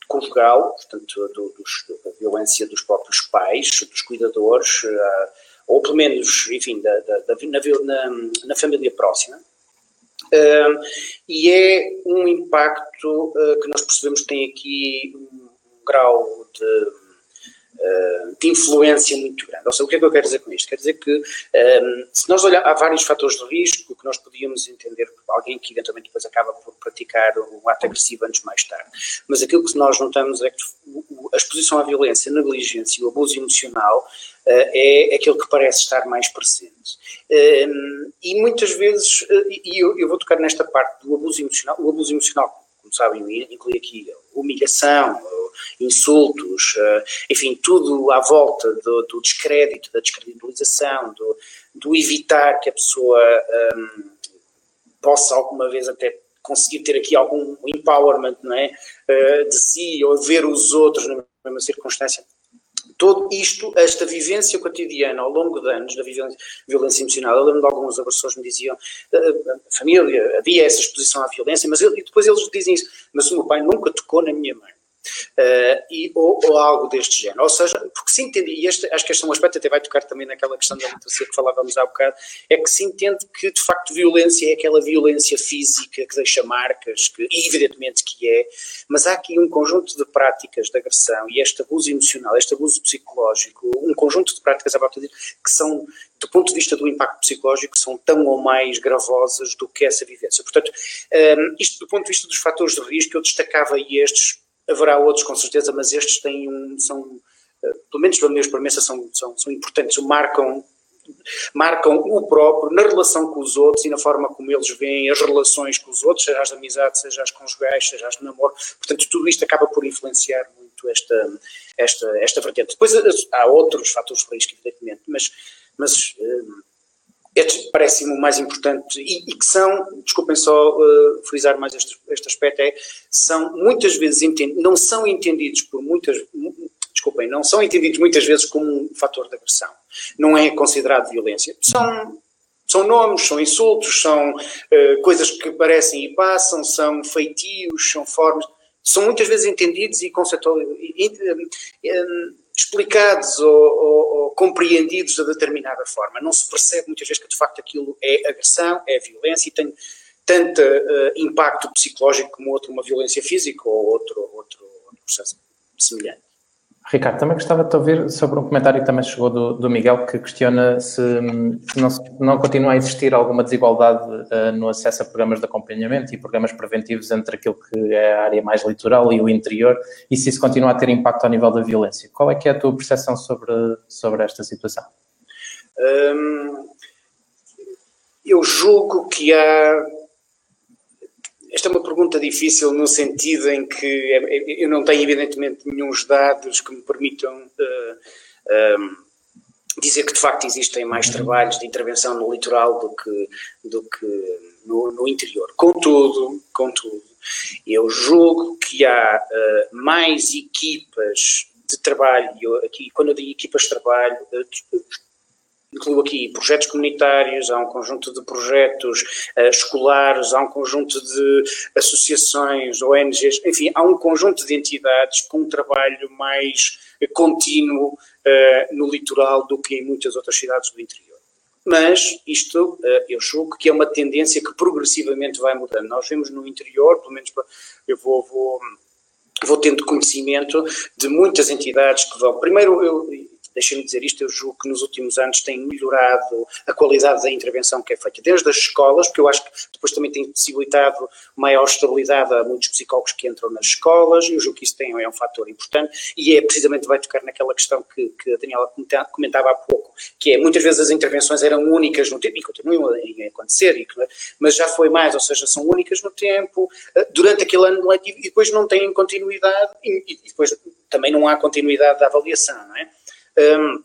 Speaker 3: conjugal, portanto, do, dos, da violência dos próprios pais, dos cuidadores, uh, ou pelo menos, enfim, da, da, da na, na, família próxima. Uh, e é um impacto que nós percebemos que tem aqui um grau de eh, de influência muito grande. Ou seja, o que é que eu quero dizer com isto? Quer dizer que ehm, se nós olharmos, há vários fatores de risco que nós podíamos entender alguém que eventualmente depois acaba por praticar um ato agressivo antes mais tarde. Mas aquilo que nós notamos é que a exposição à violência, a negligência e o abuso emocional uh, é aquele que parece estar mais presente. Ehm, e muitas vezes, uh, e eu vou tocar nesta parte do abuso emocional, o abuso emocional como sabem, inclui aqui humilhação, insultos, eh, enfim, tudo à volta do, do descrédito, da descredibilização, do, do, evitar que a pessoa um, ehm, possa alguma vez até conseguir ter aqui algum empowerment não é, eh, de si ou ver os outros na mesma circunstância todo isto, esta vivência cotidiana ao longo de anos da violência, emocional, eu lembro de alguns agressores me diziam, a família, havia essa exposição à violência, mas eu, e depois eles dizem isso, mas o meu pai nunca tocou na minha mãe. Uh, e, ou, ou, algo deste género. Ou seja, porque se entende, e este, acho que este é um aspecto até vai tocar também naquela questão da literacia que falávamos há bocado, é que se entende que de facto violência é aquela violência física que deixa marcas, que evidentemente que é, mas há aqui um conjunto de práticas de agressão e este abuso emocional, este abuso psicológico, um conjunto de práticas à volta que são do ponto de vista do impacto psicológico, são tão ou mais gravosas do que essa vivência. Portanto, um, ehm, isto do ponto de vista dos fatores de risco, eu destacava estes Haverá outros, com certeza, mas estes têm um, são, eh, pelo menos pela minha experiência, são, são, são importantes, marcam, marcam o próprio na relação com os outros e na forma como eles veem as relações com os outros, seja as de amizade, seja as conjugais, seja as de namoro. Portanto, tudo isto acaba por influenciar muito esta, esta, esta vertente. Depois eh, há outros fatores de risco, evidentemente, mas, mas eh, este parece-me o mais importante e, e, que são, desculpem só uh, frisar mais este, este aspecto, é, são muitas vezes entendidos, não são entendidos por muitas, desculpem, não são entendidos muitas vezes como um fator de agressão. Não é considerado violência. São, são nomes, são insultos, são uh, coisas que aparecem e passam, são feitios, são formas, são muitas vezes entendidos e conceitualizados explicados ou, ou, ou, compreendidos de determinada forma. Não se percebe muitas vezes que de facto aquilo é agressão, é violência e tem tanto uh, impacto psicológico como outro, uma violência física ou outro, outro, outro processo semelhante.
Speaker 1: Ricardo, também gostava de ouvir sobre um comentário que também chegou do, do Miguel, que questiona se, se não, não, continua a existir alguma desigualdade uh, no acesso a programas de acompanhamento e programas preventivos entre aquilo que é a área mais litoral e o interior, e se isso continua a ter impacto ao nível da violência. Qual é que é a tua percepção sobre, sobre esta situação?
Speaker 3: Hum, eu julgo que há esta é uma pergunta difícil no sentido em que é, é, eu não tenho, evidentemente, nenhum dados que me permitam uh, uh, dizer que de facto existem mais trabalhos de intervenção no litoral do que, do que no, no interior. Contudo, contudo, eu julgo que há uh, mais equipas de trabalho, aqui, quando eu digo equipas de trabalho, incluo aqui projetos comunitários, há um conjunto de projetos uh, escolares, há um conjunto de associações, ONGs, enfim, há um conjunto de entidades com um trabalho mais contínuo uh, no litoral do que em muitas outras cidades do interior. Mas isto, eu julgo que é uma tendência que progressivamente vai mudando. Nós vemos no interior, pelo menos eu vou, vou vou tendo conhecimento de muitas entidades que vão. Primeiro, eu, deixem-me dizer isto, eu julgo que nos últimos anos tem melhorado a qualidade da intervenção que é feita, desde as escolas, porque eu acho que depois também tem possibilitado maior estabilidade a muitos psicólogos que entram nas escolas, eu julgo que isso tem, é um fator importante, e é precisamente, vai tocar naquela questão que, que a Daniela comentava há pouco, que é, muitas vezes as intervenções eram únicas no tempo, e continuam a acontecer, mas já foi mais, ou seja, são únicas no tempo, eh, durante aquele ano letivo, e depois não têm continuidade, e, e depois também não há continuidade da avaliação, não é? Um,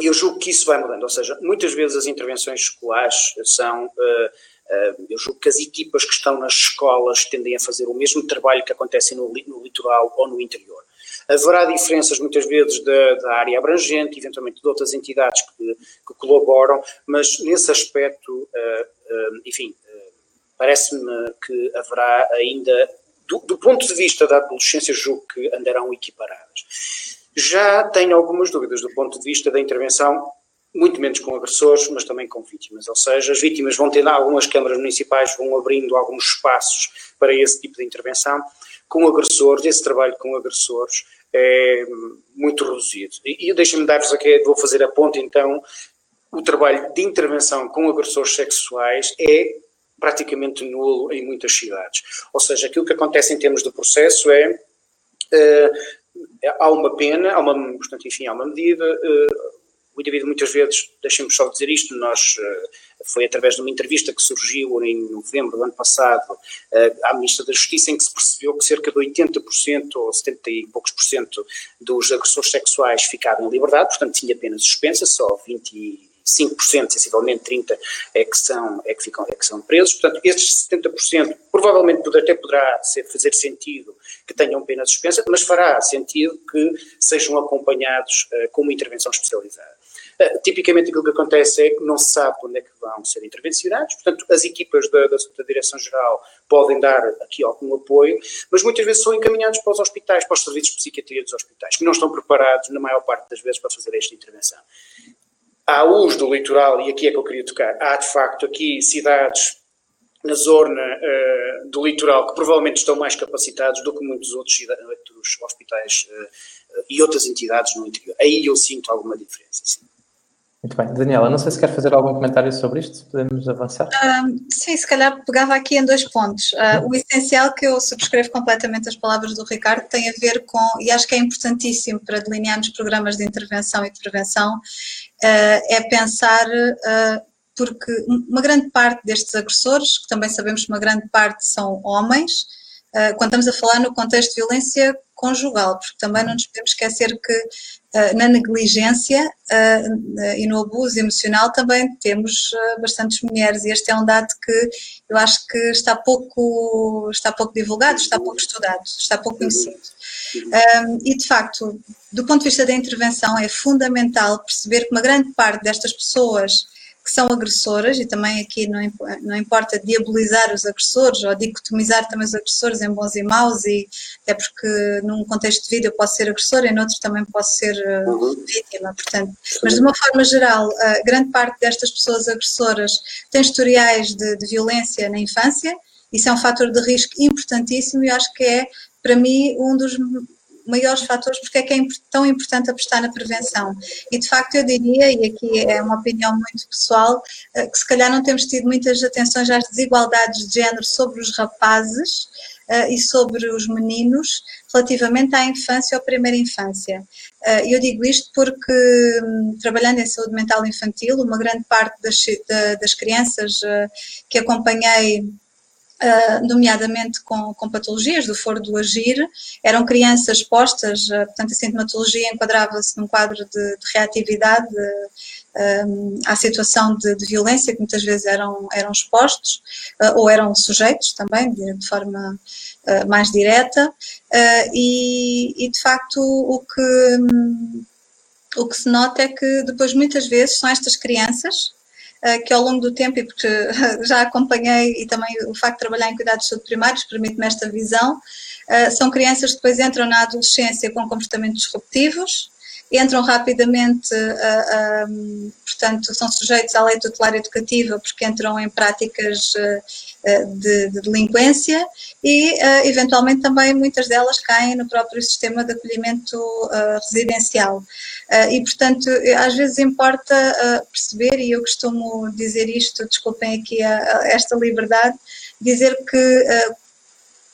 Speaker 3: eu julgo que isso vai mudando, ou seja, muitas vezes as intervenções escolares são, uh, uh, eu julgo que as equipas que estão nas escolas tendem a fazer o mesmo trabalho que acontece no, no litoral ou no interior. Haverá diferenças muitas vezes da, da, área abrangente, eventualmente de outras entidades que, que colaboram, mas nesse aspecto, uh, enfim, parece-me que haverá ainda, do, do ponto de vista da adolescência, julgo que andarão equiparadas. Já tenho algumas dúvidas do ponto de vista da intervenção, muito menos com agressores, mas também com vítimas. Ou seja, as vítimas vão ter algumas câmaras municipais, vão abrindo alguns espaços para esse tipo de intervenção. Com agressores, esse trabalho com agressores é muito reduzido. E, e deixem-me dar-vos aqui, vou fazer a ponta então, o trabalho de intervenção com agressores sexuais é praticamente nulo em muitas cidades. Ou seja, aquilo que acontece em termos de processo é uh, há uma pena, há uma, portanto, enfim, há uma medida. Uh, o indivíduo muitas vezes, deixem-me só dizer isto, nós, uh, foi através de uma entrevista que surgiu em novembro do ano passado uh, à Ministra da Justiça, em que se percebeu que cerca de 80% ou 70 e poucos por cento dos agressores sexuais ficavam em liberdade, portanto tinha pena suspensa, só 20 5%, sensivelmente 30% é que, são, é, que ficam, é que são presos. Portanto, estes 70% provavelmente até poderá ser, fazer sentido que tenham pena suspensa, mas fará sentido que sejam acompanhados uh, com uma intervenção especializada. Uh, tipicamente aquilo que acontece é que não se sabe onde é que vão ser intervencionados, portanto as equipas da, da, da Direção-Geral podem dar aqui algum apoio, mas muitas vezes são encaminhados para os hospitais, para os serviços de psiquiatria dos hospitais, que não estão preparados na maior parte das vezes para fazer esta intervenção. Há os do litoral, e aqui é que eu queria tocar, há de facto aqui cidades na zona uh, do litoral que provavelmente estão mais capacitados do que muitos outros, outros hospitais uh, e outras entidades no interior. Aí eu sinto alguma diferença, sim.
Speaker 1: Muito bem. Daniela, não sei se quer fazer algum comentário sobre isto, podemos avançar?
Speaker 2: Uh, sim, se calhar pegava aqui em dois pontos. Uh, o essencial que eu subscrevo completamente as palavras do Ricardo tem a ver com, e acho que é importantíssimo para delinearmos programas de intervenção e de prevenção, uh, é pensar, porque uma grande parte destes agressores, que também sabemos que uma grande parte são homens, quando estamos a falar no contexto de violência conjugal, porque também não nos podemos esquecer que na negligência uh, e no abuso emocional também temos bastantes mulheres e este é um dado que eu acho que está pouco, está pouco divulgado, está pouco estudado, está pouco conhecido. E de facto, do ponto de vista da intervenção, é fundamental perceber que uma grande parte destas pessoas que são agressoras, e também aqui não, não importa diabolizar os agressores ou dicotomizar também os agressores em bons e maus, e até porque num contexto de vida eu posso ser agressora e noutro também posso ser uh, vítima, portanto. Mas de uma forma geral, uh, grande parte destas pessoas agressoras tem historiais de, de violência na infância, isso é um fator de risco importantíssimo e acho que é, para mim, um dos maiores fatores porque é que é tão importante apostar na prevenção. E de facto eu diria, e aqui é uma opinião muito pessoal, eh, que se calhar não temos tido muitas atenções às desigualdades de género sobre os rapazes uh, e sobre os meninos relativamente à infância ou primeira infância. Uh, eu digo isto porque, um, trabalhando em saúde mental infantil, uma grande parte das, das crianças que acompanhei Uh, nomeadamente com, com, patologias do foro do agir, eram crianças expostas, uh, portanto a sintomatologia enquadrava-se num quadro de, de reatividade uh, à situação de, de, violência que muitas vezes eram, eram expostos ou eram sujeitos também de, de forma mais direta. E, e, de facto o que, um, o que se nota é que depois muitas vezes são estas crianças que ao longo do tempo, e porque já acompanhei e também o facto de trabalhar em cuidados de primários permite-me esta visão, eh, são crianças que depois entram na adolescência com comportamentos disruptivos, entram rapidamente, um, portanto, são sujeitos à lei tutelar educativa porque entram em práticas de, de, delinquência e, eventualmente, também muitas delas caem no próprio sistema de acolhimento residencial. E, portanto, às vezes importa perceber, e eu costumo dizer isto, desculpem aqui a, a esta liberdade, dizer que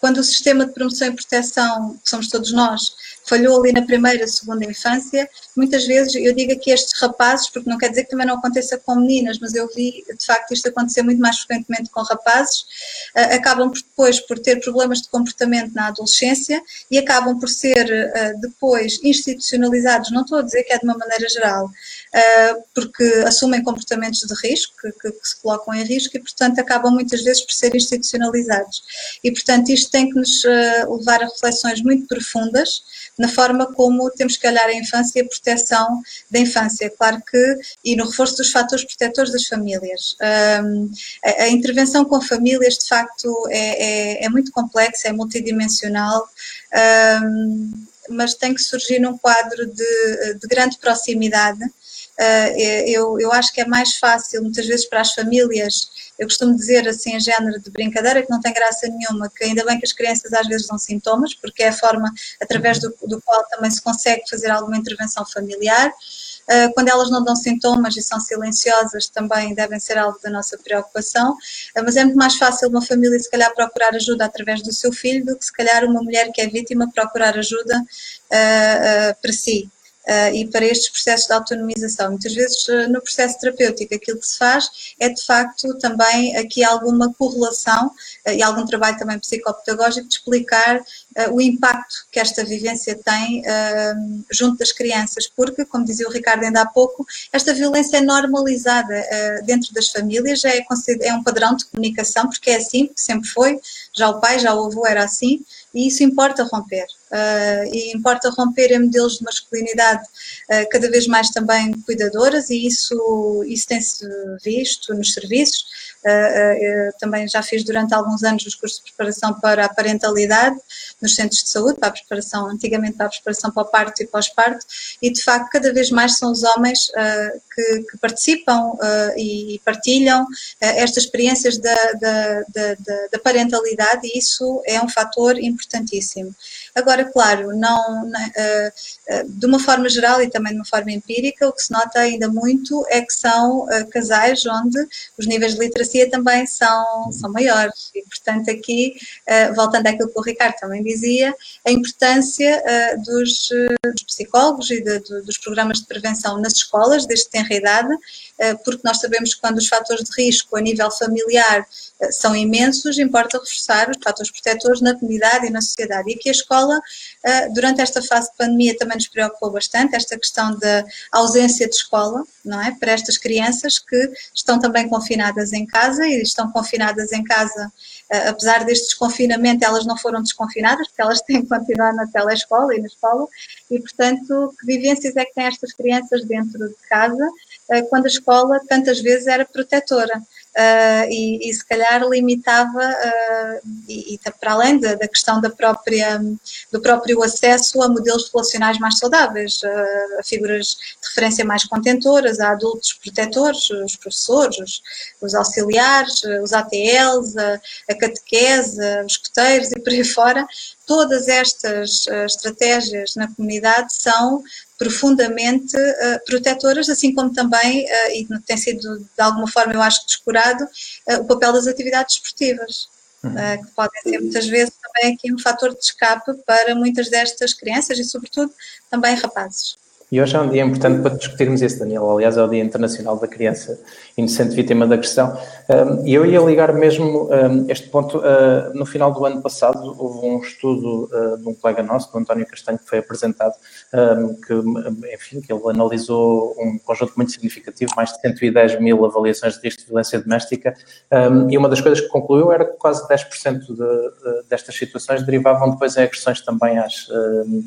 Speaker 2: quando o sistema de promoção e proteção, que somos todos nós, falhou ali na primeira, segunda infância, muitas vezes eu digo aqui estes rapazes, porque não quer dizer que também não aconteça com meninas, mas eu vi de facto isto acontecer muito mais frequentemente com rapazes, uh, acabam depois por ter problemas de comportamento na adolescência e acabam por ser uh, depois institucionalizados, não estou a dizer que é de uma maneira geral, uh, porque assumem comportamentos de risco, que, que, que, se colocam em risco e portanto acabam muitas vezes por ser institucionalizados. E portanto isto tem que nos levar a reflexões muito profundas na forma como temos que olhar a infância e a proteção da infância. Claro que, e no reforço dos fatores protetores das famílias. Um, a, a, intervenção com famílias, de facto, é, é, é muito complexa, é multidimensional. Um, mas tem que surgir num quadro de, de grande proximidade. Uh, eu, eu acho que é mais fácil, muitas vezes, para as famílias eu costumo dizer assim, em género de brincadeira, que não tem graça nenhuma, que ainda bem que as crianças às vezes dão sintomas, porque é a forma através do, do qual também se consegue fazer alguma intervenção familiar. Uh, quando elas não dão sintomas e são silenciosas, também devem ser alvo da nossa preocupação, uh, mas é muito mais fácil uma família, se calhar, procurar ajuda através do seu filho do que, se calhar, uma mulher que é vítima procurar ajuda uh, para si uh, e para estes processos de autonomização. Muitas vezes uh, no processo terapêutico aquilo que se faz é de facto também aqui alguma correlação uh, e algum trabalho também psicopedagógico de explicar o impacto que esta vivência tem junto das crianças, porque, como dizia o Ricardo ainda há pouco, esta violência é normalizada dentro das famílias, é, é um padrão de comunicação, porque é assim, sempre foi, já o pai, já o avô era assim, e isso importa romper. Uh, e importa romper em modelos de masculinidade uh, cada vez mais também cuidadoras e isso, isso tem-se visto nos serviços. Uh, também já fiz durante alguns anos os cursos de preparação para a parentalidade nos centros de saúde, para a preparação, antigamente para a preparação para o parto e pós-parto, e de facto cada vez mais são os homens que, que, participam e partilham estas experiências da, da, da, da parentalidade e isso é um fator importantíssimo. Agora, claro, não, uh, uh, de uma forma geral e também de uma forma empírica, o que se nota ainda muito é que são uh, casais onde os níveis de literacia também são, são maiores. E, portanto, aqui, voltando àquilo que o Ricardo também dizia, a importância dos, dos, psicólogos e de, dos programas de prevenção nas escolas, desde que tenra idade, porque nós sabemos que quando os fatores de risco a nível familiar são imensos, importa reforçar os fatores protetores na comunidade e na sociedade. E aqui a escola, eh, durante esta fase de pandemia, também nos preocupou bastante, esta questão da ausência de escola, não é? Para estas crianças que estão também confinadas em casa e estão confinadas em casa, eh, apesar deste desconfinamento, elas não foram desconfinadas, porque elas têm que continuar na telescola e na escola, e portanto, que vivências é que têm estas crianças dentro de casa, eh, quando a escola tantas vezes era protetora? Uh, e, e, se calhar limitava, uh, e, e, para além da, da, questão da própria, do próprio acesso a modelos relacionais mais saudáveis, uh, a figuras de referência mais contentoras, a adultos protetores, os professores, os, os auxiliares, os ATLs, a, a catequese, os escuteiros e por aí fora, todas estas uh, estratégias na comunidade são profundamente uh, protetoras, assim como também, uh, e tem sido de alguma forma, eu acho, descurado, uh, o papel das atividades esportivas, uhum. que podem ser muitas vezes também aqui um fator de escape para muitas destas crianças e, sobretudo, também rapazes.
Speaker 1: E hoje é um dia importante para discutirmos isso, Daniel. Aliás, é o Dia Internacional da Criança Inocente Vítima da Agressão. E eu ia ligar mesmo este ponto. Ah, no final do ano passado, houve um estudo ah, de um colega nosso, do António Castanho, que foi apresentado, que, enfim, que ele analisou um conjunto muito significativo, mais de 110 mil avaliações de risco de violência doméstica, e uma das coisas que concluiu era que quase 10% de, de, destas situações derivavam depois em agressões também às,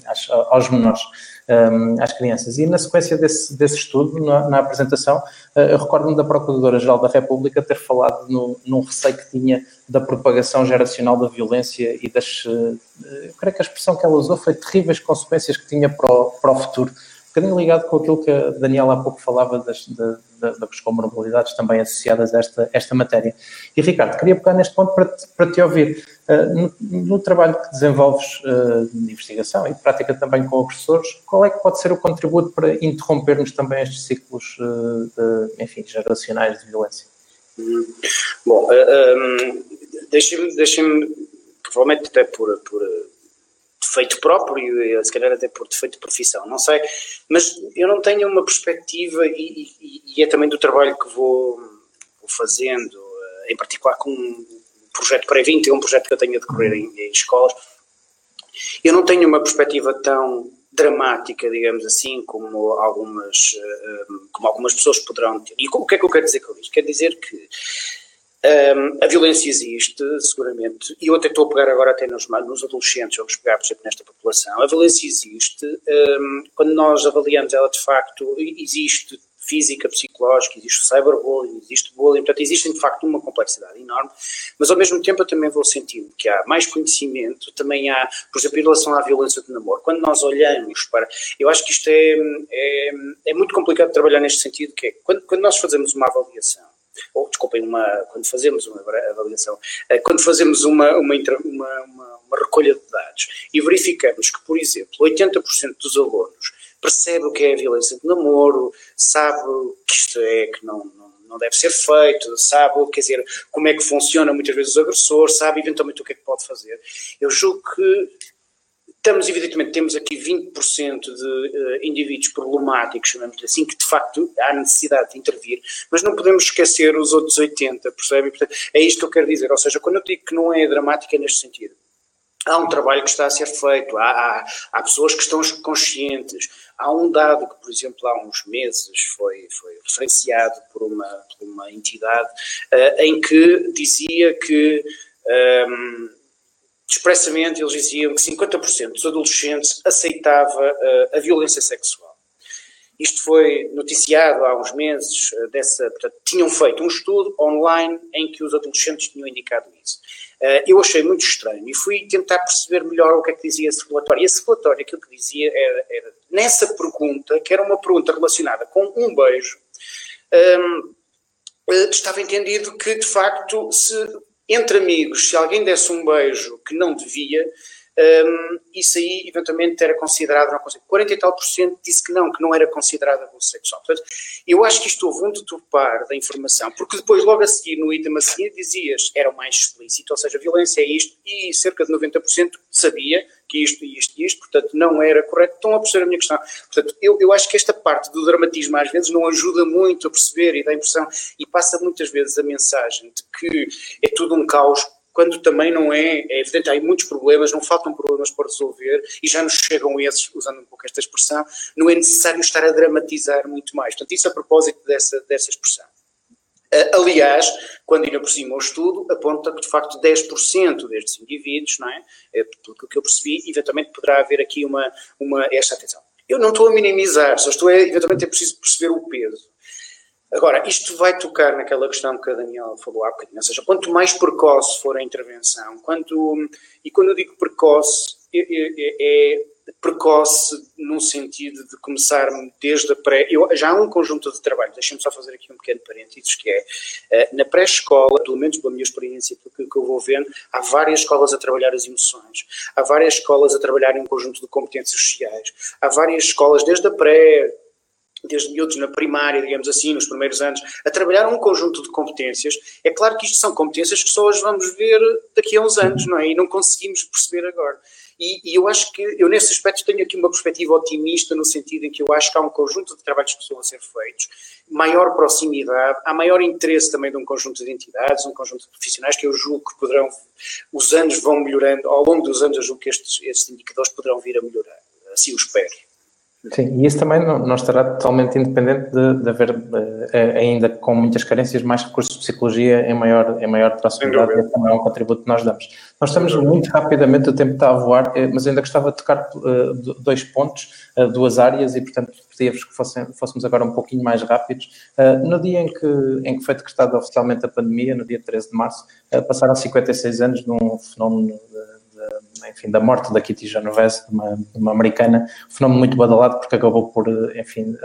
Speaker 1: às, aos menores às crianças. E na sequência desse, desse estudo, na, na apresentação, eu recordo-me da Procuradora-Geral da República ter falado no, num receio que tinha da propagação geracional da violência e das. Uh, creio que a expressão que ela usou foi terríveis consequências que tinha para o, para o futuro bocadinho ligado com aquilo que a Daniela há pouco falava das, das comorbilidades também associadas a esta, esta matéria. E Ricardo, queria pegar neste ponto para te, para te ouvir. Uh, no, no, trabalho que desenvolves uh, de investigação e de prática também com agressores, qual é que pode ser o contributo para interrompermos também estes ciclos, uh, de, enfim, geracionais de violência?
Speaker 3: Bom, um, deixem-me, deixem provavelmente até por, por defeito próprio, se calhar até por defeito de profissão, não sei, mas eu não tenho uma perspectiva e, e, e é também do trabalho que vou, vou, fazendo, eh, em particular com um projeto pré-20, é um projeto que eu tenho a decorrer em, em escolas, eu não tenho uma perspectiva tão dramática, digamos assim, como algumas, eh, como algumas pessoas poderão ter. E o que é que eu quero dizer com isto? Quer dizer que um, a violência existe, seguramente, e eu até estou a pegar agora até nos, nos adolescentes, vamos pegar, por exemplo, nesta população. A violência existe, um, quando nós avaliamos ela de facto, existe física, psicológica, existe cyberbullying, existe bullying, portanto, existe de facto uma complexidade enorme, mas ao mesmo tempo eu também vou sentindo que há mais conhecimento, também há, por exemplo, em relação à violência de namoro, quando nós olhamos para, eu acho que isto é, é, é muito complicado trabalhar neste sentido, que é, quando, quando nós fazemos uma avaliação, ou desculpem, uma, quando fazemos uma avaliação, eh, quando fazemos uma, uma, uma, uma recolha de dados e verificamos que, por exemplo, 80% dos alunos percebe o que é a violência de namoro, sabe que isto é, que não, não, não deve ser feito, sabe, quer dizer, como é que funciona muitas vezes o agressor, sabe eventualmente o que é que pode fazer. Eu julgo que Estamos, evidentemente, temos aqui 20% de uh, indivíduos problemáticos, chamamos assim, que de facto há necessidade de intervir, mas não podemos esquecer os outros 80%, percebe? Portanto, é isto que eu quero dizer, ou seja, quando eu digo que não é dramática é neste sentido. Há um trabalho que está a ser feito, há, há, há, pessoas que estão conscientes. Há um dado que, por exemplo, há uns meses foi, foi referenciado por uma, por uma entidade uh, em que dizia que. Um, ehm, expressamente eles diziam que 50% dos adolescentes aceitava uh, a violência sexual. Isto foi noticiado há uns meses, uh, dessa, portanto, tinham feito um estudo online em que os adolescentes tinham indicado isso. Uh, eu achei muito estranho e fui tentar perceber melhor o que é que dizia esse relatório. E esse relatório, aquilo que dizia era, era nessa pergunta, que era uma pergunta relacionada com um beijo, um, ehm, estava entendido que, de facto, se entre amigos, se alguém desse um beijo que não devia, um, isso aí eventualmente era considerado não 40 e tal por cento disse que não, que não era considerado abuso sexual. Portanto, eu acho que isto houve um deturpar da informação, porque depois, logo a seguir, no item a seguir, dizias era mais explícito, ou seja, a violência é isto, e cerca de 90% sabia que isto e isto e isto, portanto, não era correto. Estão a perceber a minha questão. Portanto, eu, eu acho que esta parte do dramatismo às vezes não ajuda muito a perceber e dá a impressão, e passa muitas vezes a mensagem de que é tudo um caos quando também não é, é evidente, há muitos problemas, não faltam problemas para resolver e já nos chegam esses, usando um pouco esta expressão, não é necessário estar a dramatizar muito mais. Portanto, isso a propósito dessa, dessa expressão. Uh, aliás, quando ainda por cima o estudo aponta que de facto 10% destes indivíduos, não é? é? Pelo que eu percebi, eventualmente poderá haver aqui uma, uma esta atenção. Eu não estou a minimizar, só estou a, eventualmente é preciso perceber o peso. Agora, isto vai tocar naquela questão que a Daniela falou há bocadinho, ou seja, quanto mais precoce for a intervenção, quanto, e quando eu digo precoce, é, é, é precoce num sentido de começar desde a pré. Eu, já há um conjunto de trabalho, deixem-me só fazer aqui um pequeno parênteses, que é eh, na pré-escola, pelo menos pela minha experiência, pelo que eu vou vendo, há várias escolas a trabalhar as emoções, há várias escolas a trabalhar um conjunto de competências sociais, há várias escolas, desde a pré, desde miúdos na primária, digamos assim, nos primeiros anos, a trabalhar um conjunto de competências. É claro que isto são competências que só as vamos ver daqui a uns anos, não é? E não conseguimos perceber agora. E, e, eu acho que, eu nesse aspecto tenho aqui uma perspectiva otimista, no sentido em que eu acho que há um conjunto de trabalhos que estão a ser feitos, maior proximidade, há maior interesse também de um conjunto de entidades, um conjunto de profissionais que eu julgo que poderão, os anos vão melhorando, ao longo dos anos eu julgo que estes, estes indicadores poderão vir a melhorar, assim o espero.
Speaker 1: Sim, e isso também não, não estará totalmente independente de, de haver uh, ainda com muitas carências mais recursos de psicologia em maior, em maior proximidade, e também é um contributo que nós damos. Nós estamos muito rapidamente, o tempo está a voar, eh, mas ainda gostava de tocar uh, dois pontos, uh, duas áreas, e portanto pedia-vos que fossem, fôssemos agora um pouquinho mais rápidos. no dia em que, em que foi decretada oficialmente a pandemia, no dia 13 de março, passaram 56 anos de um fenómeno enfim, da morte da Kitty Genovese, uma, uma americana, um fenómeno muito badalado porque acabou por, enfim,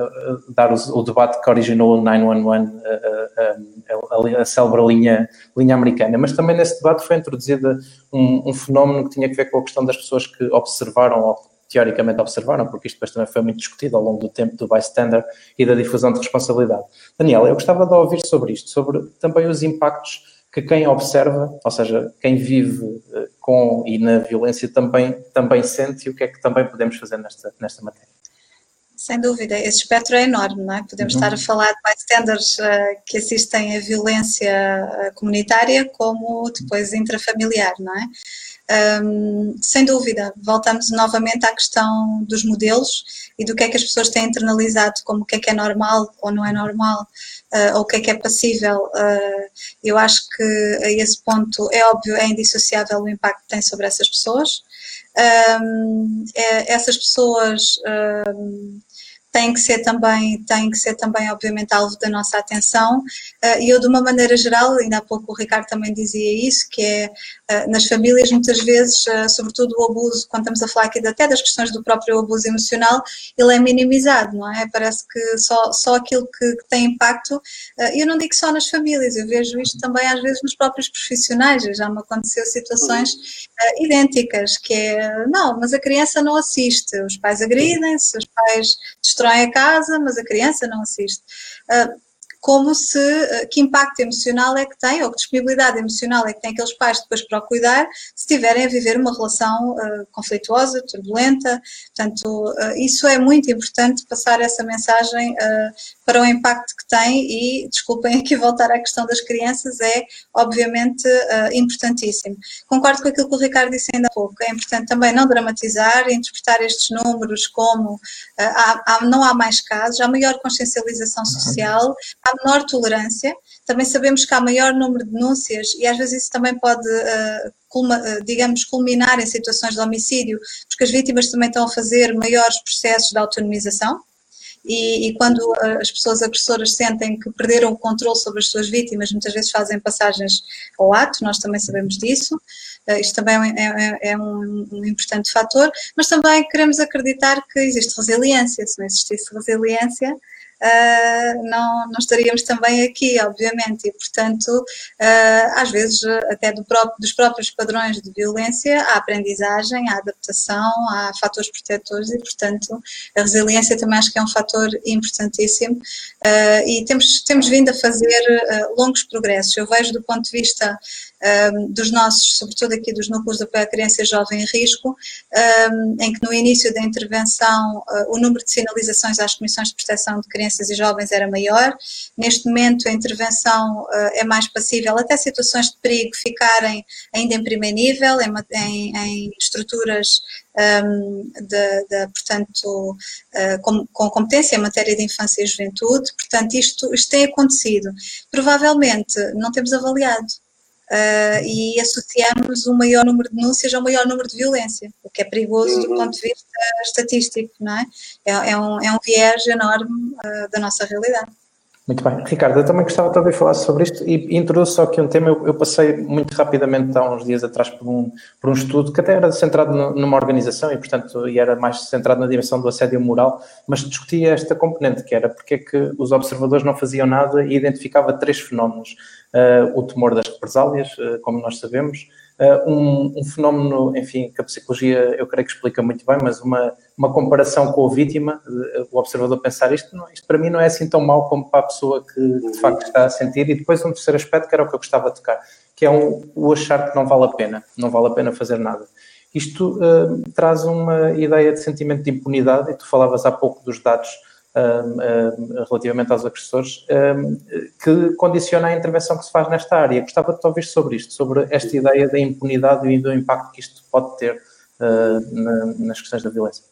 Speaker 1: dar o, o debate que originou o 911, a, a, a, a célebre linha, linha americana. Mas também nesse debate foi introduzida um, um fenómeno que tinha a ver com a questão das pessoas que observaram ou teoricamente observaram, porque isto depois também foi muito discutido ao longo do tempo do bystander e da difusão de responsabilidade. Daniel, eu gostava de ouvir sobre isto, sobre também os impactos que quem observa, ou seja, quem vive eh, com e na violência também, também sente e o que é que também podemos fazer nesta, nesta matéria.
Speaker 2: Sem dúvida, esse espectro é enorme, não é? Podemos uhum. estar a falar de bystanders uh, que assistem à violência eh, comunitária como depois intrafamiliar, não é? Um, sem dúvida, voltamos novamente à questão dos modelos e do que é que as pessoas têm internalizado como o que é que é normal ou não é normal, uh, ou o que é que é passível. Uh, eu acho que a esse ponto é óbvio, é indissociável o impacto que tem sobre essas pessoas. Um, é, essas pessoas um, têm que ser também, têm que ser também, obviamente, alvo da nossa atenção. Uh, e eu, de uma maneira geral, ainda há pouco o Ricardo também dizia isso, que é uh, nas famílias, muitas vezes, uh, sobretudo o abuso, quando estamos a falar aqui até das questões do próprio abuso emocional, ele é minimizado, não é? Parece que só, só aquilo que, que tem impacto, eu não digo só nas famílias, eu vejo isto também às vezes nos próprios profissionais, já me aconteceu situações idênticas, que é, não, mas a criança não assiste, os pais agridem-se, os pais destroem constroem a casa, mas a criança não assiste. Uh, como se, ah, que impacto emocional é que tem, ou que disponibilidade emocional é que tem aqueles pais depois para o cuidar, se estiverem a viver uma relação uh, conflituosa, turbulenta. Portanto, uh, isso é muito importante passar essa mensagem uh, para o impacto que tem e, desculpem aqui voltar à questão das crianças, é obviamente importantíssimo. Concordo com aquilo que o Ricardo disse ainda há pouco, é importante também não dramatizar, interpretar estes números como há, há, não há mais casos, há maior consciencialização uhum. social, há menor tolerância, também sabemos que há maior número de denúncias e às vezes isso também pode uh, culma, digamos, culminar em situações de homicídio, porque as vítimas também estão a fazer maiores processos de autonomização, e, e, quando as pessoas agressoras sentem que perderam o controle sobre as suas vítimas, muitas vezes fazem passagens ao ato, nós também sabemos disso. Isto também é, é, é um, um, importante fator, mas também queremos acreditar que existe resiliência. Se não existisse resiliência, uh, não, não estaríamos também aqui, obviamente, e portanto, uh, às vezes, até do próprio, dos próprios padrões de violência, há aprendizagem, há adaptação, há fatores protetores e, portanto, a resiliência também acho que é um fator importantíssimo uh, e temos, temos vindo a fazer longos progressos. Eu vejo do ponto de vista um, dos nossos, sobretudo aqui dos núcleos de apoio à criança jovem em risco, um, em que no início da intervenção uh, o número de sinalizações às comissões de proteção de crianças e jovens era maior. Neste momento a intervenção uh, é mais passível até situações de perigo ficarem ainda em primeiro nível, em, em, em estruturas um, de, de, portanto, uh, com, com, competência em matéria de infância e juventude. Portanto, isto, isto tem acontecido. Provavelmente não temos avaliado uh, e associamos um maior número de denúncias ao maior número de violência, o que é perigoso uhum. do ponto de vista estatístico, não é? É, é um, é um viés enorme uh, da nossa realidade.
Speaker 1: Muito bem. Ricardo, eu também gostava de ouvir falar sobre isto e introduzo só aqui um tema. Eu, eu, passei muito rapidamente há uns dias atrás por um, por um estudo que até era centrado no, numa organização e, portanto, e era mais centrado na dimensão do assédio moral, mas discutia esta componente, que era porque é que os observadores não faziam nada e identificava três fenómenos. Uh, o temor das represálias, uh, como nós sabemos, uh, um, um, fenómeno, enfim, que a psicologia eu creio que explica muito bem, mas uma, uma comparação com a vítima, o observador pensar isto, não, isto para mim não é assim tão mal como para a pessoa que de facto está a sentir, e depois um terceiro aspecto que era o que eu gostava de tocar, que é um, o achar que não vale a pena, não vale a pena fazer nada. isto uh, traz uma ideia de sentimento de impunidade, e tu falavas há pouco dos dados uh, relativamente aos agressores, que condiciona a intervenção que se faz nesta área. Gostava de te ouvir sobre isto, sobre esta ideia da impunidade e do impacto que isto pode ter na, nas questões da violência.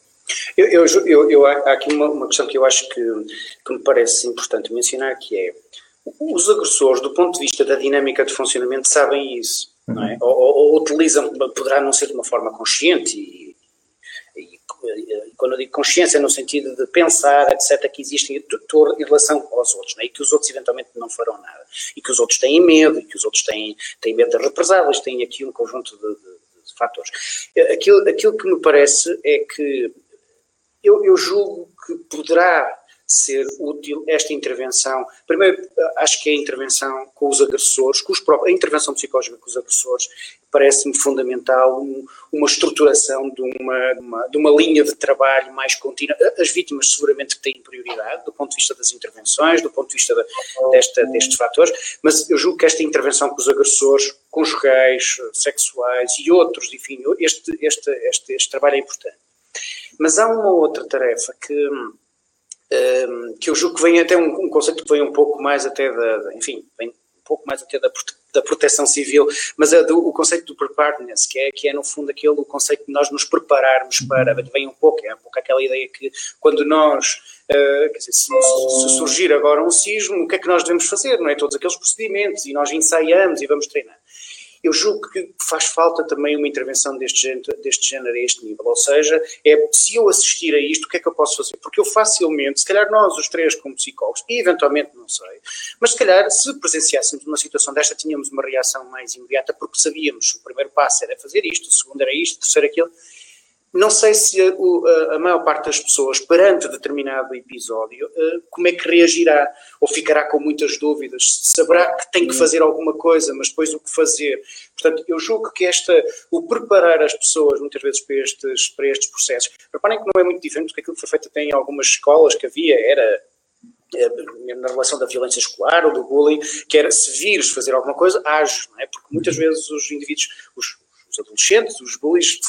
Speaker 3: Eu, eu, eu, eu, há aqui uma, uma questão que eu acho que, que me parece importante mencionar, que é os agressores, do ponto de vista da dinâmica de funcionamento, sabem isso é? Ou, ou, ou, utilizam, poderá não ser de uma forma consciente e, e, e, quando eu digo consciência no sentido de pensar, etc, que existem em relação aos outros, é? e que os outros eventualmente não farão nada, e que os outros têm medo, e que os outros têm, têm medo das represálias, têm aqui um conjunto de, de, de fatores. Aquilo, aquilo que me parece é que eu, eu julgo que poderá ser útil esta intervenção. Primeiro, acho que a intervenção com os agressores, com os próprios, a intervenção psicológica com os agressores, parece-me fundamental um, uma estruturação de uma, uma, de uma linha de trabalho mais contínua. As vítimas seguramente têm prioridade do ponto de vista das intervenções, do ponto de vista de, desta, destes fatores, mas eu julgo que esta intervenção com os agressores conjugais, sexuais e outros, enfim, este, este, este, este trabalho é importante. Mas há uma outra tarefa que que eu julgo que vem até um, um, conceito que vem um pouco mais até da, enfim, vem um pouco mais até da, da proteção civil, mas é do, o conceito do preparedness, que é, que é no fundo aquele o conceito de nós nos prepararmos para, vem um pouco, é um pouco aquela ideia que quando nós, uh, dizer, se, se, surgir agora um sismo, o que é que nós devemos fazer, não é? Todos aqueles procedimentos, e nós ensaiamos e vamos treinar eu julgo que faz falta também uma intervenção deste género, deste género a este nível. Ou seja, é se eu assistir a isto, o que é que eu posso fazer? Porque eu facilmente, se calhar nós, os três, como psicólogos, e eventualmente não sei, mas se calhar se presenciássemos uma situação desta, tínhamos uma reação mais imediata, porque sabíamos o primeiro passo era fazer isto, o segundo era isto, o terceiro aquilo. Não sei se a, a, a, maior parte das pessoas, perante determinado episódio, uh, como é que reagirá, ou ficará com muitas dúvidas, saberá que tem que fazer alguma coisa, mas depois o que fazer. Portanto, eu julgo que esta, o preparar as pessoas, muitas vezes, para estes, para estes processos, reparem que não é muito diferente do que aquilo que foi feito até em algumas escolas que havia, era eh, na relação da violência escolar ou do bullying, que era se vires fazer alguma coisa, age, não é? Porque muitas vezes os indivíduos, os, os adolescentes, os bullies,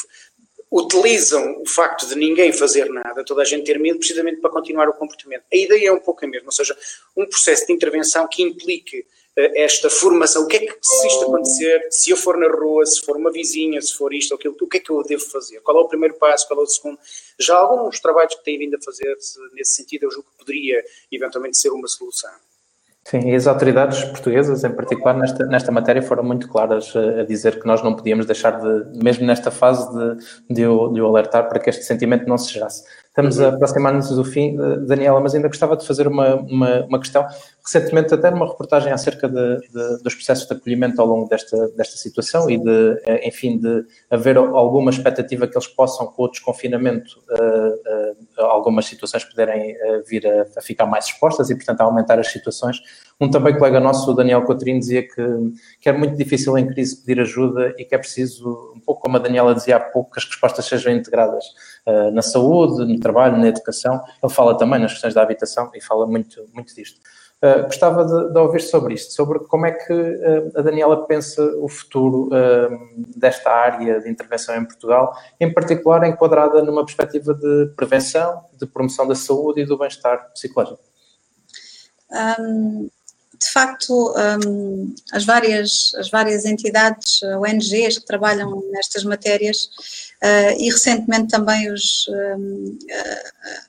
Speaker 3: utilizam o facto de ninguém fazer nada, toda a gente ter medo, precisamente para continuar o comportamento. A ideia é um pouco a mesma, ou seja, um processo de intervenção que implique uh, esta formação. O que é que, se isto acontecer, se eu for na rua, se for uma vizinha, se for isto ou aquilo, o que é que eu devo fazer? Qual é o primeiro passo? Qual é o segundo? Já alguns trabalhos que têm vindo a fazer nesse sentido, eu julgo que poderia eventualmente ser uma solução.
Speaker 1: Sim, as autoridades portuguesas, em particular, nesta, nesta matéria, foram muito claras a, dizer que nós não podíamos deixar de, mesmo nesta fase, de, de, de alertar para que este sentimento não se gerasse. Estamos a aproximar-nos do fim, eh, Daniela, mas ainda gostava de fazer uma, uma, uma questão. Recentemente, até numa reportagem acerca de, de, dos processos de acolhimento ao longo desta, desta situação e de, eh, enfim, de haver alguma expectativa que eles possam, com o desconfinamento, uh, uh, algumas situações poderem uh, vir a, a, ficar mais expostas e, portanto, a aumentar as situações. Um também colega nosso, o Daniel Coutinho, dizia que, que é muito difícil em crise pedir ajuda e que é preciso, um pouco como a Daniela dizia há pouco, que as respostas sejam integradas uh, na saúde, no trabalho, na educação. Ele fala também nas questões da habitação e fala muito, muito disto. Uh, gostava de, de, ouvir sobre isto, sobre como é que uh, a Daniela pensa o futuro desta área de intervenção em Portugal, em particular enquadrada numa perspectiva de prevenção, de promoção da saúde e do bem-estar psicológico.
Speaker 2: Um, de facto, um, as, várias, as várias entidades, uh, ONGs que trabalham nestas matérias uh, e recentemente também os, um, uh,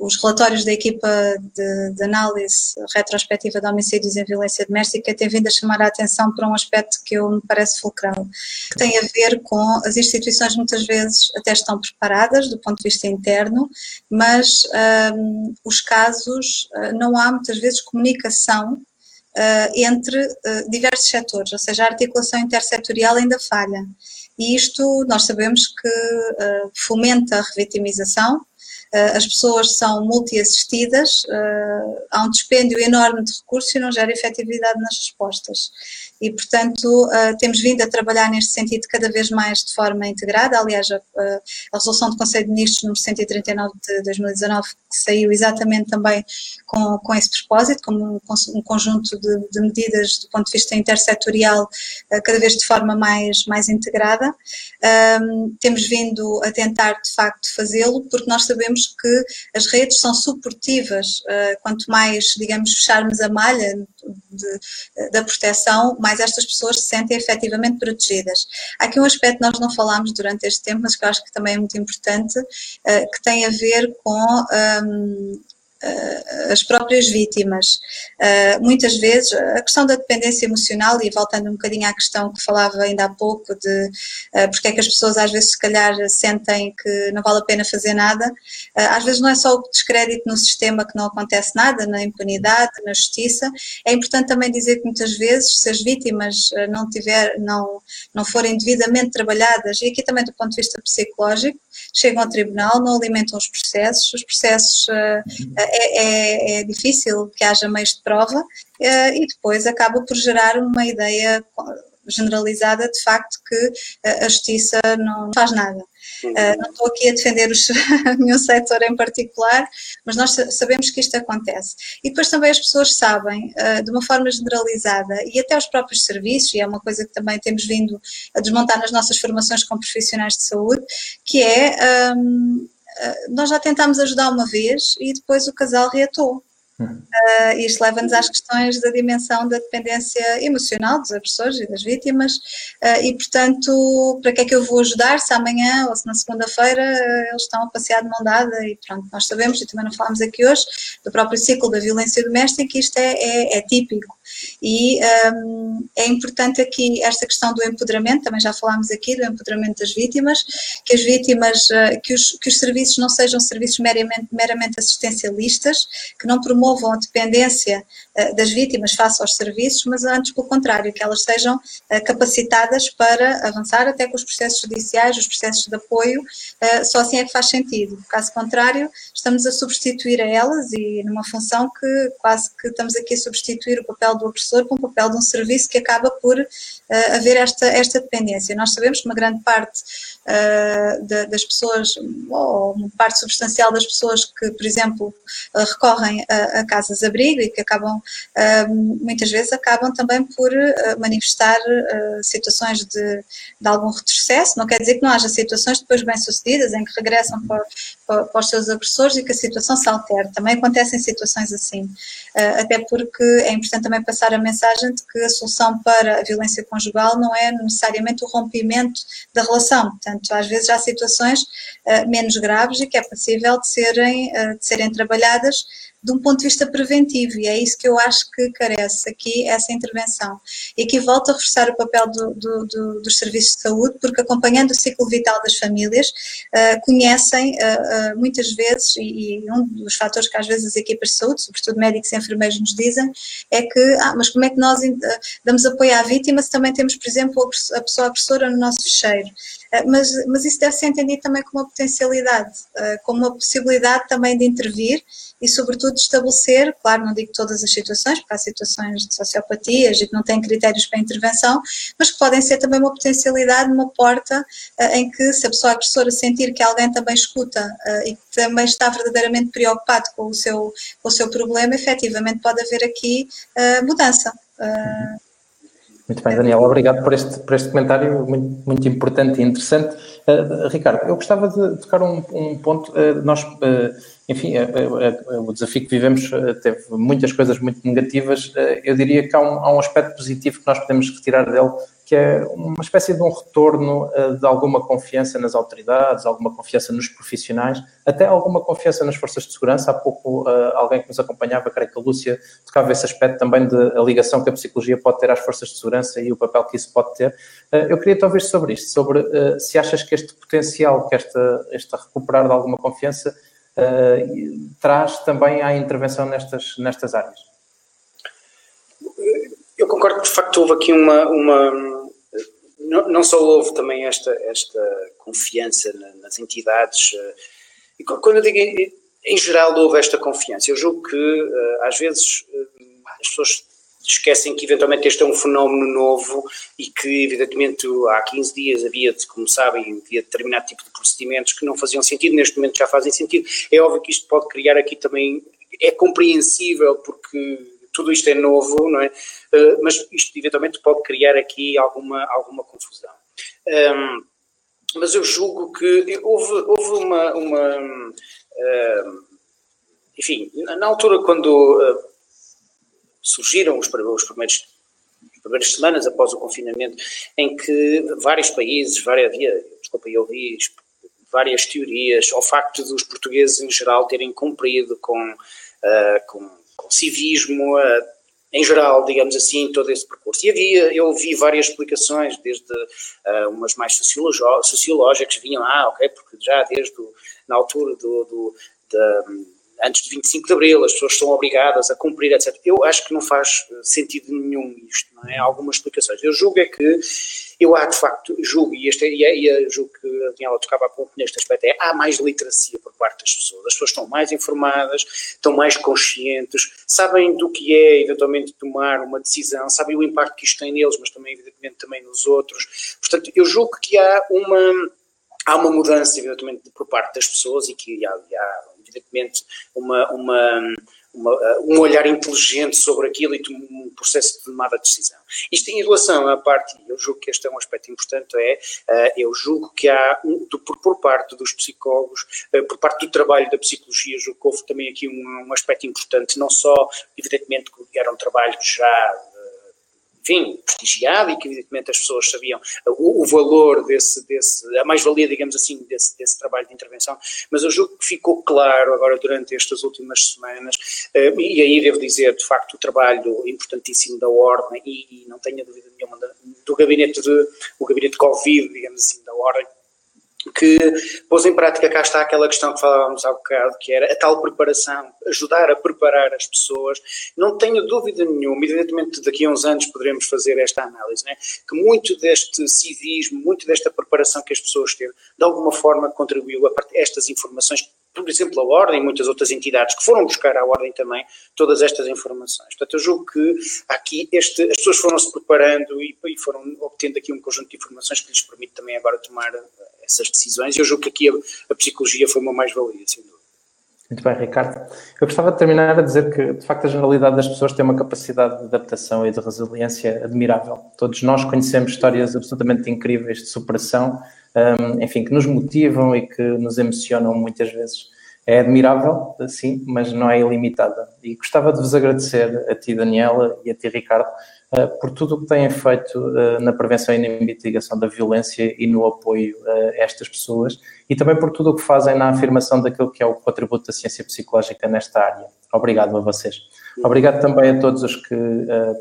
Speaker 2: os relatórios da equipa de, de, análise retrospectiva de homicídios em violência doméstica têm vindo a chamar a atenção para um aspecto que eu me parece fulcral, que tem a ver com as instituições muitas vezes até estão preparadas do ponto de vista interno, mas um, os casos, não há muitas vezes comunicação uh, entre uh, diversos setores, ou seja, a articulação intersetorial ainda falha. E isto nós sabemos que uh, fomenta a revitimização, as pessoas são multi-assistidas, há um dispêndio enorme de recursos e não gera efetividade nas respostas e, portanto, uh, temos vindo a trabalhar neste sentido cada vez mais de forma integrada. Aliás, a, a resolução do Conselho de Ministros número 139 de 2019 que saiu exatamente também com, com esse propósito, como um, um conjunto de, de, medidas do ponto de vista intersetorial, uh, cada vez de forma mais, mais integrada. Um, temos vindo a tentar, de facto, fazê-lo, porque nós sabemos que as redes são suportivas. Uh, quanto mais, digamos, fecharmos a malha de, da proteção, mais estas pessoas se sentem efetivamente protegidas. Há aqui um aspecto que nós não falámos durante este tempo, mas que eu acho que também é muito importante, uh, que tem a ver com um, uh, as próprias vítimas. Uh, muitas vezes, a questão da dependência emocional, e voltando um bocadinho à questão que falava ainda há pouco, de uh, porque é que as pessoas às vezes, se calhar, sentem que não vale a pena fazer nada, às vezes não é só o descrédito no sistema que não acontece nada, na impunidade, na justiça, é importante também dizer que muitas vezes, se as vítimas não, tiver, não, não forem devidamente trabalhadas, e aqui também do ponto de vista psicológico, chegam ao tribunal, não alimentam os processos, os processos é, é, é difícil que haja meios de prova eh, e depois acaba por gerar uma ideia generalizada de facto que a justiça não faz nada. Uh, não estou aqui a defender os, nenhum setor em particular, mas nós sabemos que isto acontece. E depois também as pessoas sabem, uh, de uma forma generalizada, e até os próprios serviços, e é uma coisa que também temos vindo a desmontar nas nossas formações com profissionais de saúde, que é. Um, nós já tentámos ajudar uma vez e depois o casal reatou. Uh, isto leva-nos às questões da dimensão da dependência emocional dos agressores e das vítimas, uh, e portanto, para que é que eu vou ajudar se amanhã ou se na segunda-feira uh, eles estão a passear de mão dada? E pronto, nós sabemos, e também não falamos aqui hoje, do próprio ciclo da violência doméstica, isto é, é, é típico. E um, é importante aqui esta questão do empoderamento, também já falámos aqui do empoderamento das vítimas, que as vítimas, que os, que os serviços não sejam serviços meramente, meramente assistencialistas, que não promovam a dependência uh, das vítimas face aos serviços, mas antes pelo contrário, que elas sejam capacitadas para avançar até com os processos judiciais, os processos de apoio, só assim é que faz sentido. Caso contrário, estamos a substituir a elas e numa função que quase que estamos aqui a substituir o papel do agressor com o papel de um serviço que acaba por haver esta, esta dependência. Nós sabemos que uma grande parte uh, das pessoas, ou uma parte substancial das pessoas que, por exemplo, uh, recorrem a, a casas-abrigo e que acabam, uh, muitas vezes, acabam também por manifestar situações de, de algum retrocesso. Não quer dizer que não haja situações depois bem-sucedidas em que regressam para, para, para, os seus agressores e que a situação se altere. Também acontecem situações assim. até porque é importante também passar a mensagem de que a solução para a violência conjugal não é necessariamente o rompimento da relação. Portanto, às vezes há situações uh, menos graves e que é possível de serem, uh, de serem trabalhadas de um ponto de vista preventivo, e é isso que eu acho que carece aqui, essa intervenção. E aqui volto a reforçar o papel do, do, do, dos serviços de saúde, porque acompanhando o ciclo vital das famílias, uh, conhecem uh, uh, muitas vezes, e, e, um dos fatores que às vezes as equipas de saúde, sobretudo médicos e enfermeiros, nos dizem, é que, ah, mas como é que nós damos apoio à vítima se também temos, por exemplo, a pessoa agressora no nosso fecheiro? Mas, mas isso deve ser entendido também como uma potencialidade, como uma possibilidade também de intervir e, sobretudo, de estabelecer, claro, não digo todas as situações, porque há situações de sociopatias e que não têm critérios para intervenção, mas que podem ser também uma potencialidade, uma porta uh, em que, se a pessoa agressora sentir que alguém também escuta e que também está verdadeiramente preocupado com o seu, com o seu problema, efetivamente pode haver aqui mudança.
Speaker 1: Muito bem, Daniel, obrigado por este, por este comentário muito, muito importante e interessante. Uh, Ricardo, eu gostava de tocar um, um ponto. Uh, nós uh, enfim, o desafio que vivemos teve muitas coisas muito negativas. Eu diria que há um, há um aspecto positivo que nós podemos retirar dele, que é uma espécie de um retorno eh, de alguma confiança nas autoridades, alguma confiança nos profissionais, até alguma confiança nas forças de segurança. Há pouco alguém que nos acompanhava, creio que a Lúcia, tocava esse aspecto também de a ligação que a psicologia pode ter às forças de segurança e o papel que isso pode ter. Eu queria ouvir sobre isto, sobre se achas que este potencial, que esta, esta recuperar de alguma confiança, traz também à intervenção nestas, nestas áreas.
Speaker 3: Eu concordo que de facto houve aqui uma, uma não, só houve também esta, esta confiança nas entidades, E quando eu digo em geral houve esta confiança, eu julgo que às vezes as pessoas esquecem que eventualmente este é um fenómeno novo e que evidentemente há 15 dias havia, como sabem, havia determinado tipo de procedimentos que não faziam sentido, neste momento já fazem sentido. É óbvio que isto pode criar aqui também, é compreensível porque tudo isto é novo, não é? Uh, mas isto eventualmente pode criar aqui alguma, alguma confusão. Um, mas eu julgo que houve, houve uma, uma enfim, na altura quando uh, surgiram os, os primeiros as primeiras semanas após o confinamento, em que vários países, várias, havia, desculpa, eu ouvi várias teorias ao facto dos portugueses em geral terem cumprido com, uh, com civismo, uh, em geral, digamos assim, todo esse percurso. E havia, eu ouvi várias explicações, desde uh, umas mais sociológicas, vinham, ah, ok, porque já desde o, na altura do, do da, antes de 25 de Abril, as pessoas são obrigadas a cumprir, etc. Eu acho que não faz eh, sentido nenhum isto, não é? Há algumas explicações. Eu julgo é que, eu há de facto, julgo, e, este, e, e julgo que a Daniela tocava a ponto neste aspecto, é há mais literacia por parte das pessoas. As pessoas estão mais informadas, estão mais conscientes, sabem do que é eventualmente tomar uma decisão, sabem o impacto que isto tem neles, mas também, evidentemente, também nos outros. Portanto, eu julgo que há uma há uma mudança, evidentemente, por parte das pessoas e que há, há evidentemente, uma, uma, uma, um olhar inteligente sobre aquilo e um processo de tomada de decisão. Isto em relação à parte, eu julgo que este é um aspecto importante, é, eh, eu julgo que há, por, parte dos psicólogos, eh, por parte do trabalho da psicologia, julgo que houve também aqui um, um aspecto importante, não só, evidentemente, que era um trabalho já enfim, e que evidentemente as pessoas sabiam o, o valor desse, desse, a mais-valia, digamos assim, desse, desse trabalho de intervenção, mas eu julgo que ficou claro agora durante estas últimas semanas, eh, e aí devo dizer, de facto, o trabalho importantíssimo da Ordem, e, e não tenho dúvida nenhuma, do gabinete de, o gabinete Covid, digamos assim, da Ordem, que pôs em prática, cá está aquela questão que falávamos há bocado, que era a tal preparação, ajudar a preparar as pessoas. Não tenho dúvida nenhuma, evidentemente daqui a uns anos poderemos fazer esta análise, né? que muito deste civismo, muito desta preparação que as pessoas teve, de alguma forma contribuiu a estas informações por exemplo, a Ordem e muitas outras entidades que foram buscar à Ordem também todas estas informações. Portanto, eu julgo que aqui este, as pessoas foram-se preparando e, e, foram obtendo aqui um conjunto de informações que lhes permite também agora tomar essas decisões. Eu julgo que aqui a, a psicologia foi uma mais-valia, sem dúvida.
Speaker 1: Muito bem, Ricardo. Eu gostava de terminar a dizer que, de facto, a generalidade das pessoas tem uma capacidade de adaptação e de resiliência admirável. Todos nós conhecemos histórias absolutamente incríveis de superação um, enfim, que nos motivam e que nos emocionam muitas vezes. É admirável, sim, mas não é ilimitada. E gostava de vos agradecer a ti, Daniela, e a ti, Ricardo, por tudo o que têm feito uh, na prevenção e na mitigação da violência e no apoio uh, a estas pessoas, e também por tudo o que fazem na afirmação daquilo que é o contributo da ciência psicológica nesta área. Obrigado a vocês. Obrigado também a todos os que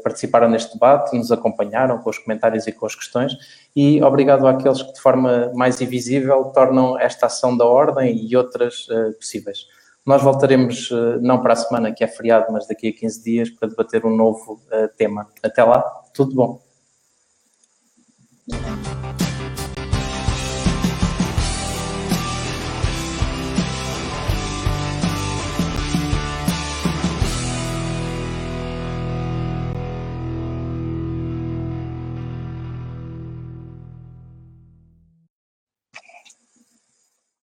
Speaker 1: participaram neste debate, nos acompanharam com os comentários e com as questões e obrigado àqueles que de forma mais invisível tornam esta ação da ordem e outras possíveis. Nós voltaremos uh, não para a semana, que é feriado, mas daqui a 15 dias para debater um novo tema. Até lá, tudo bom.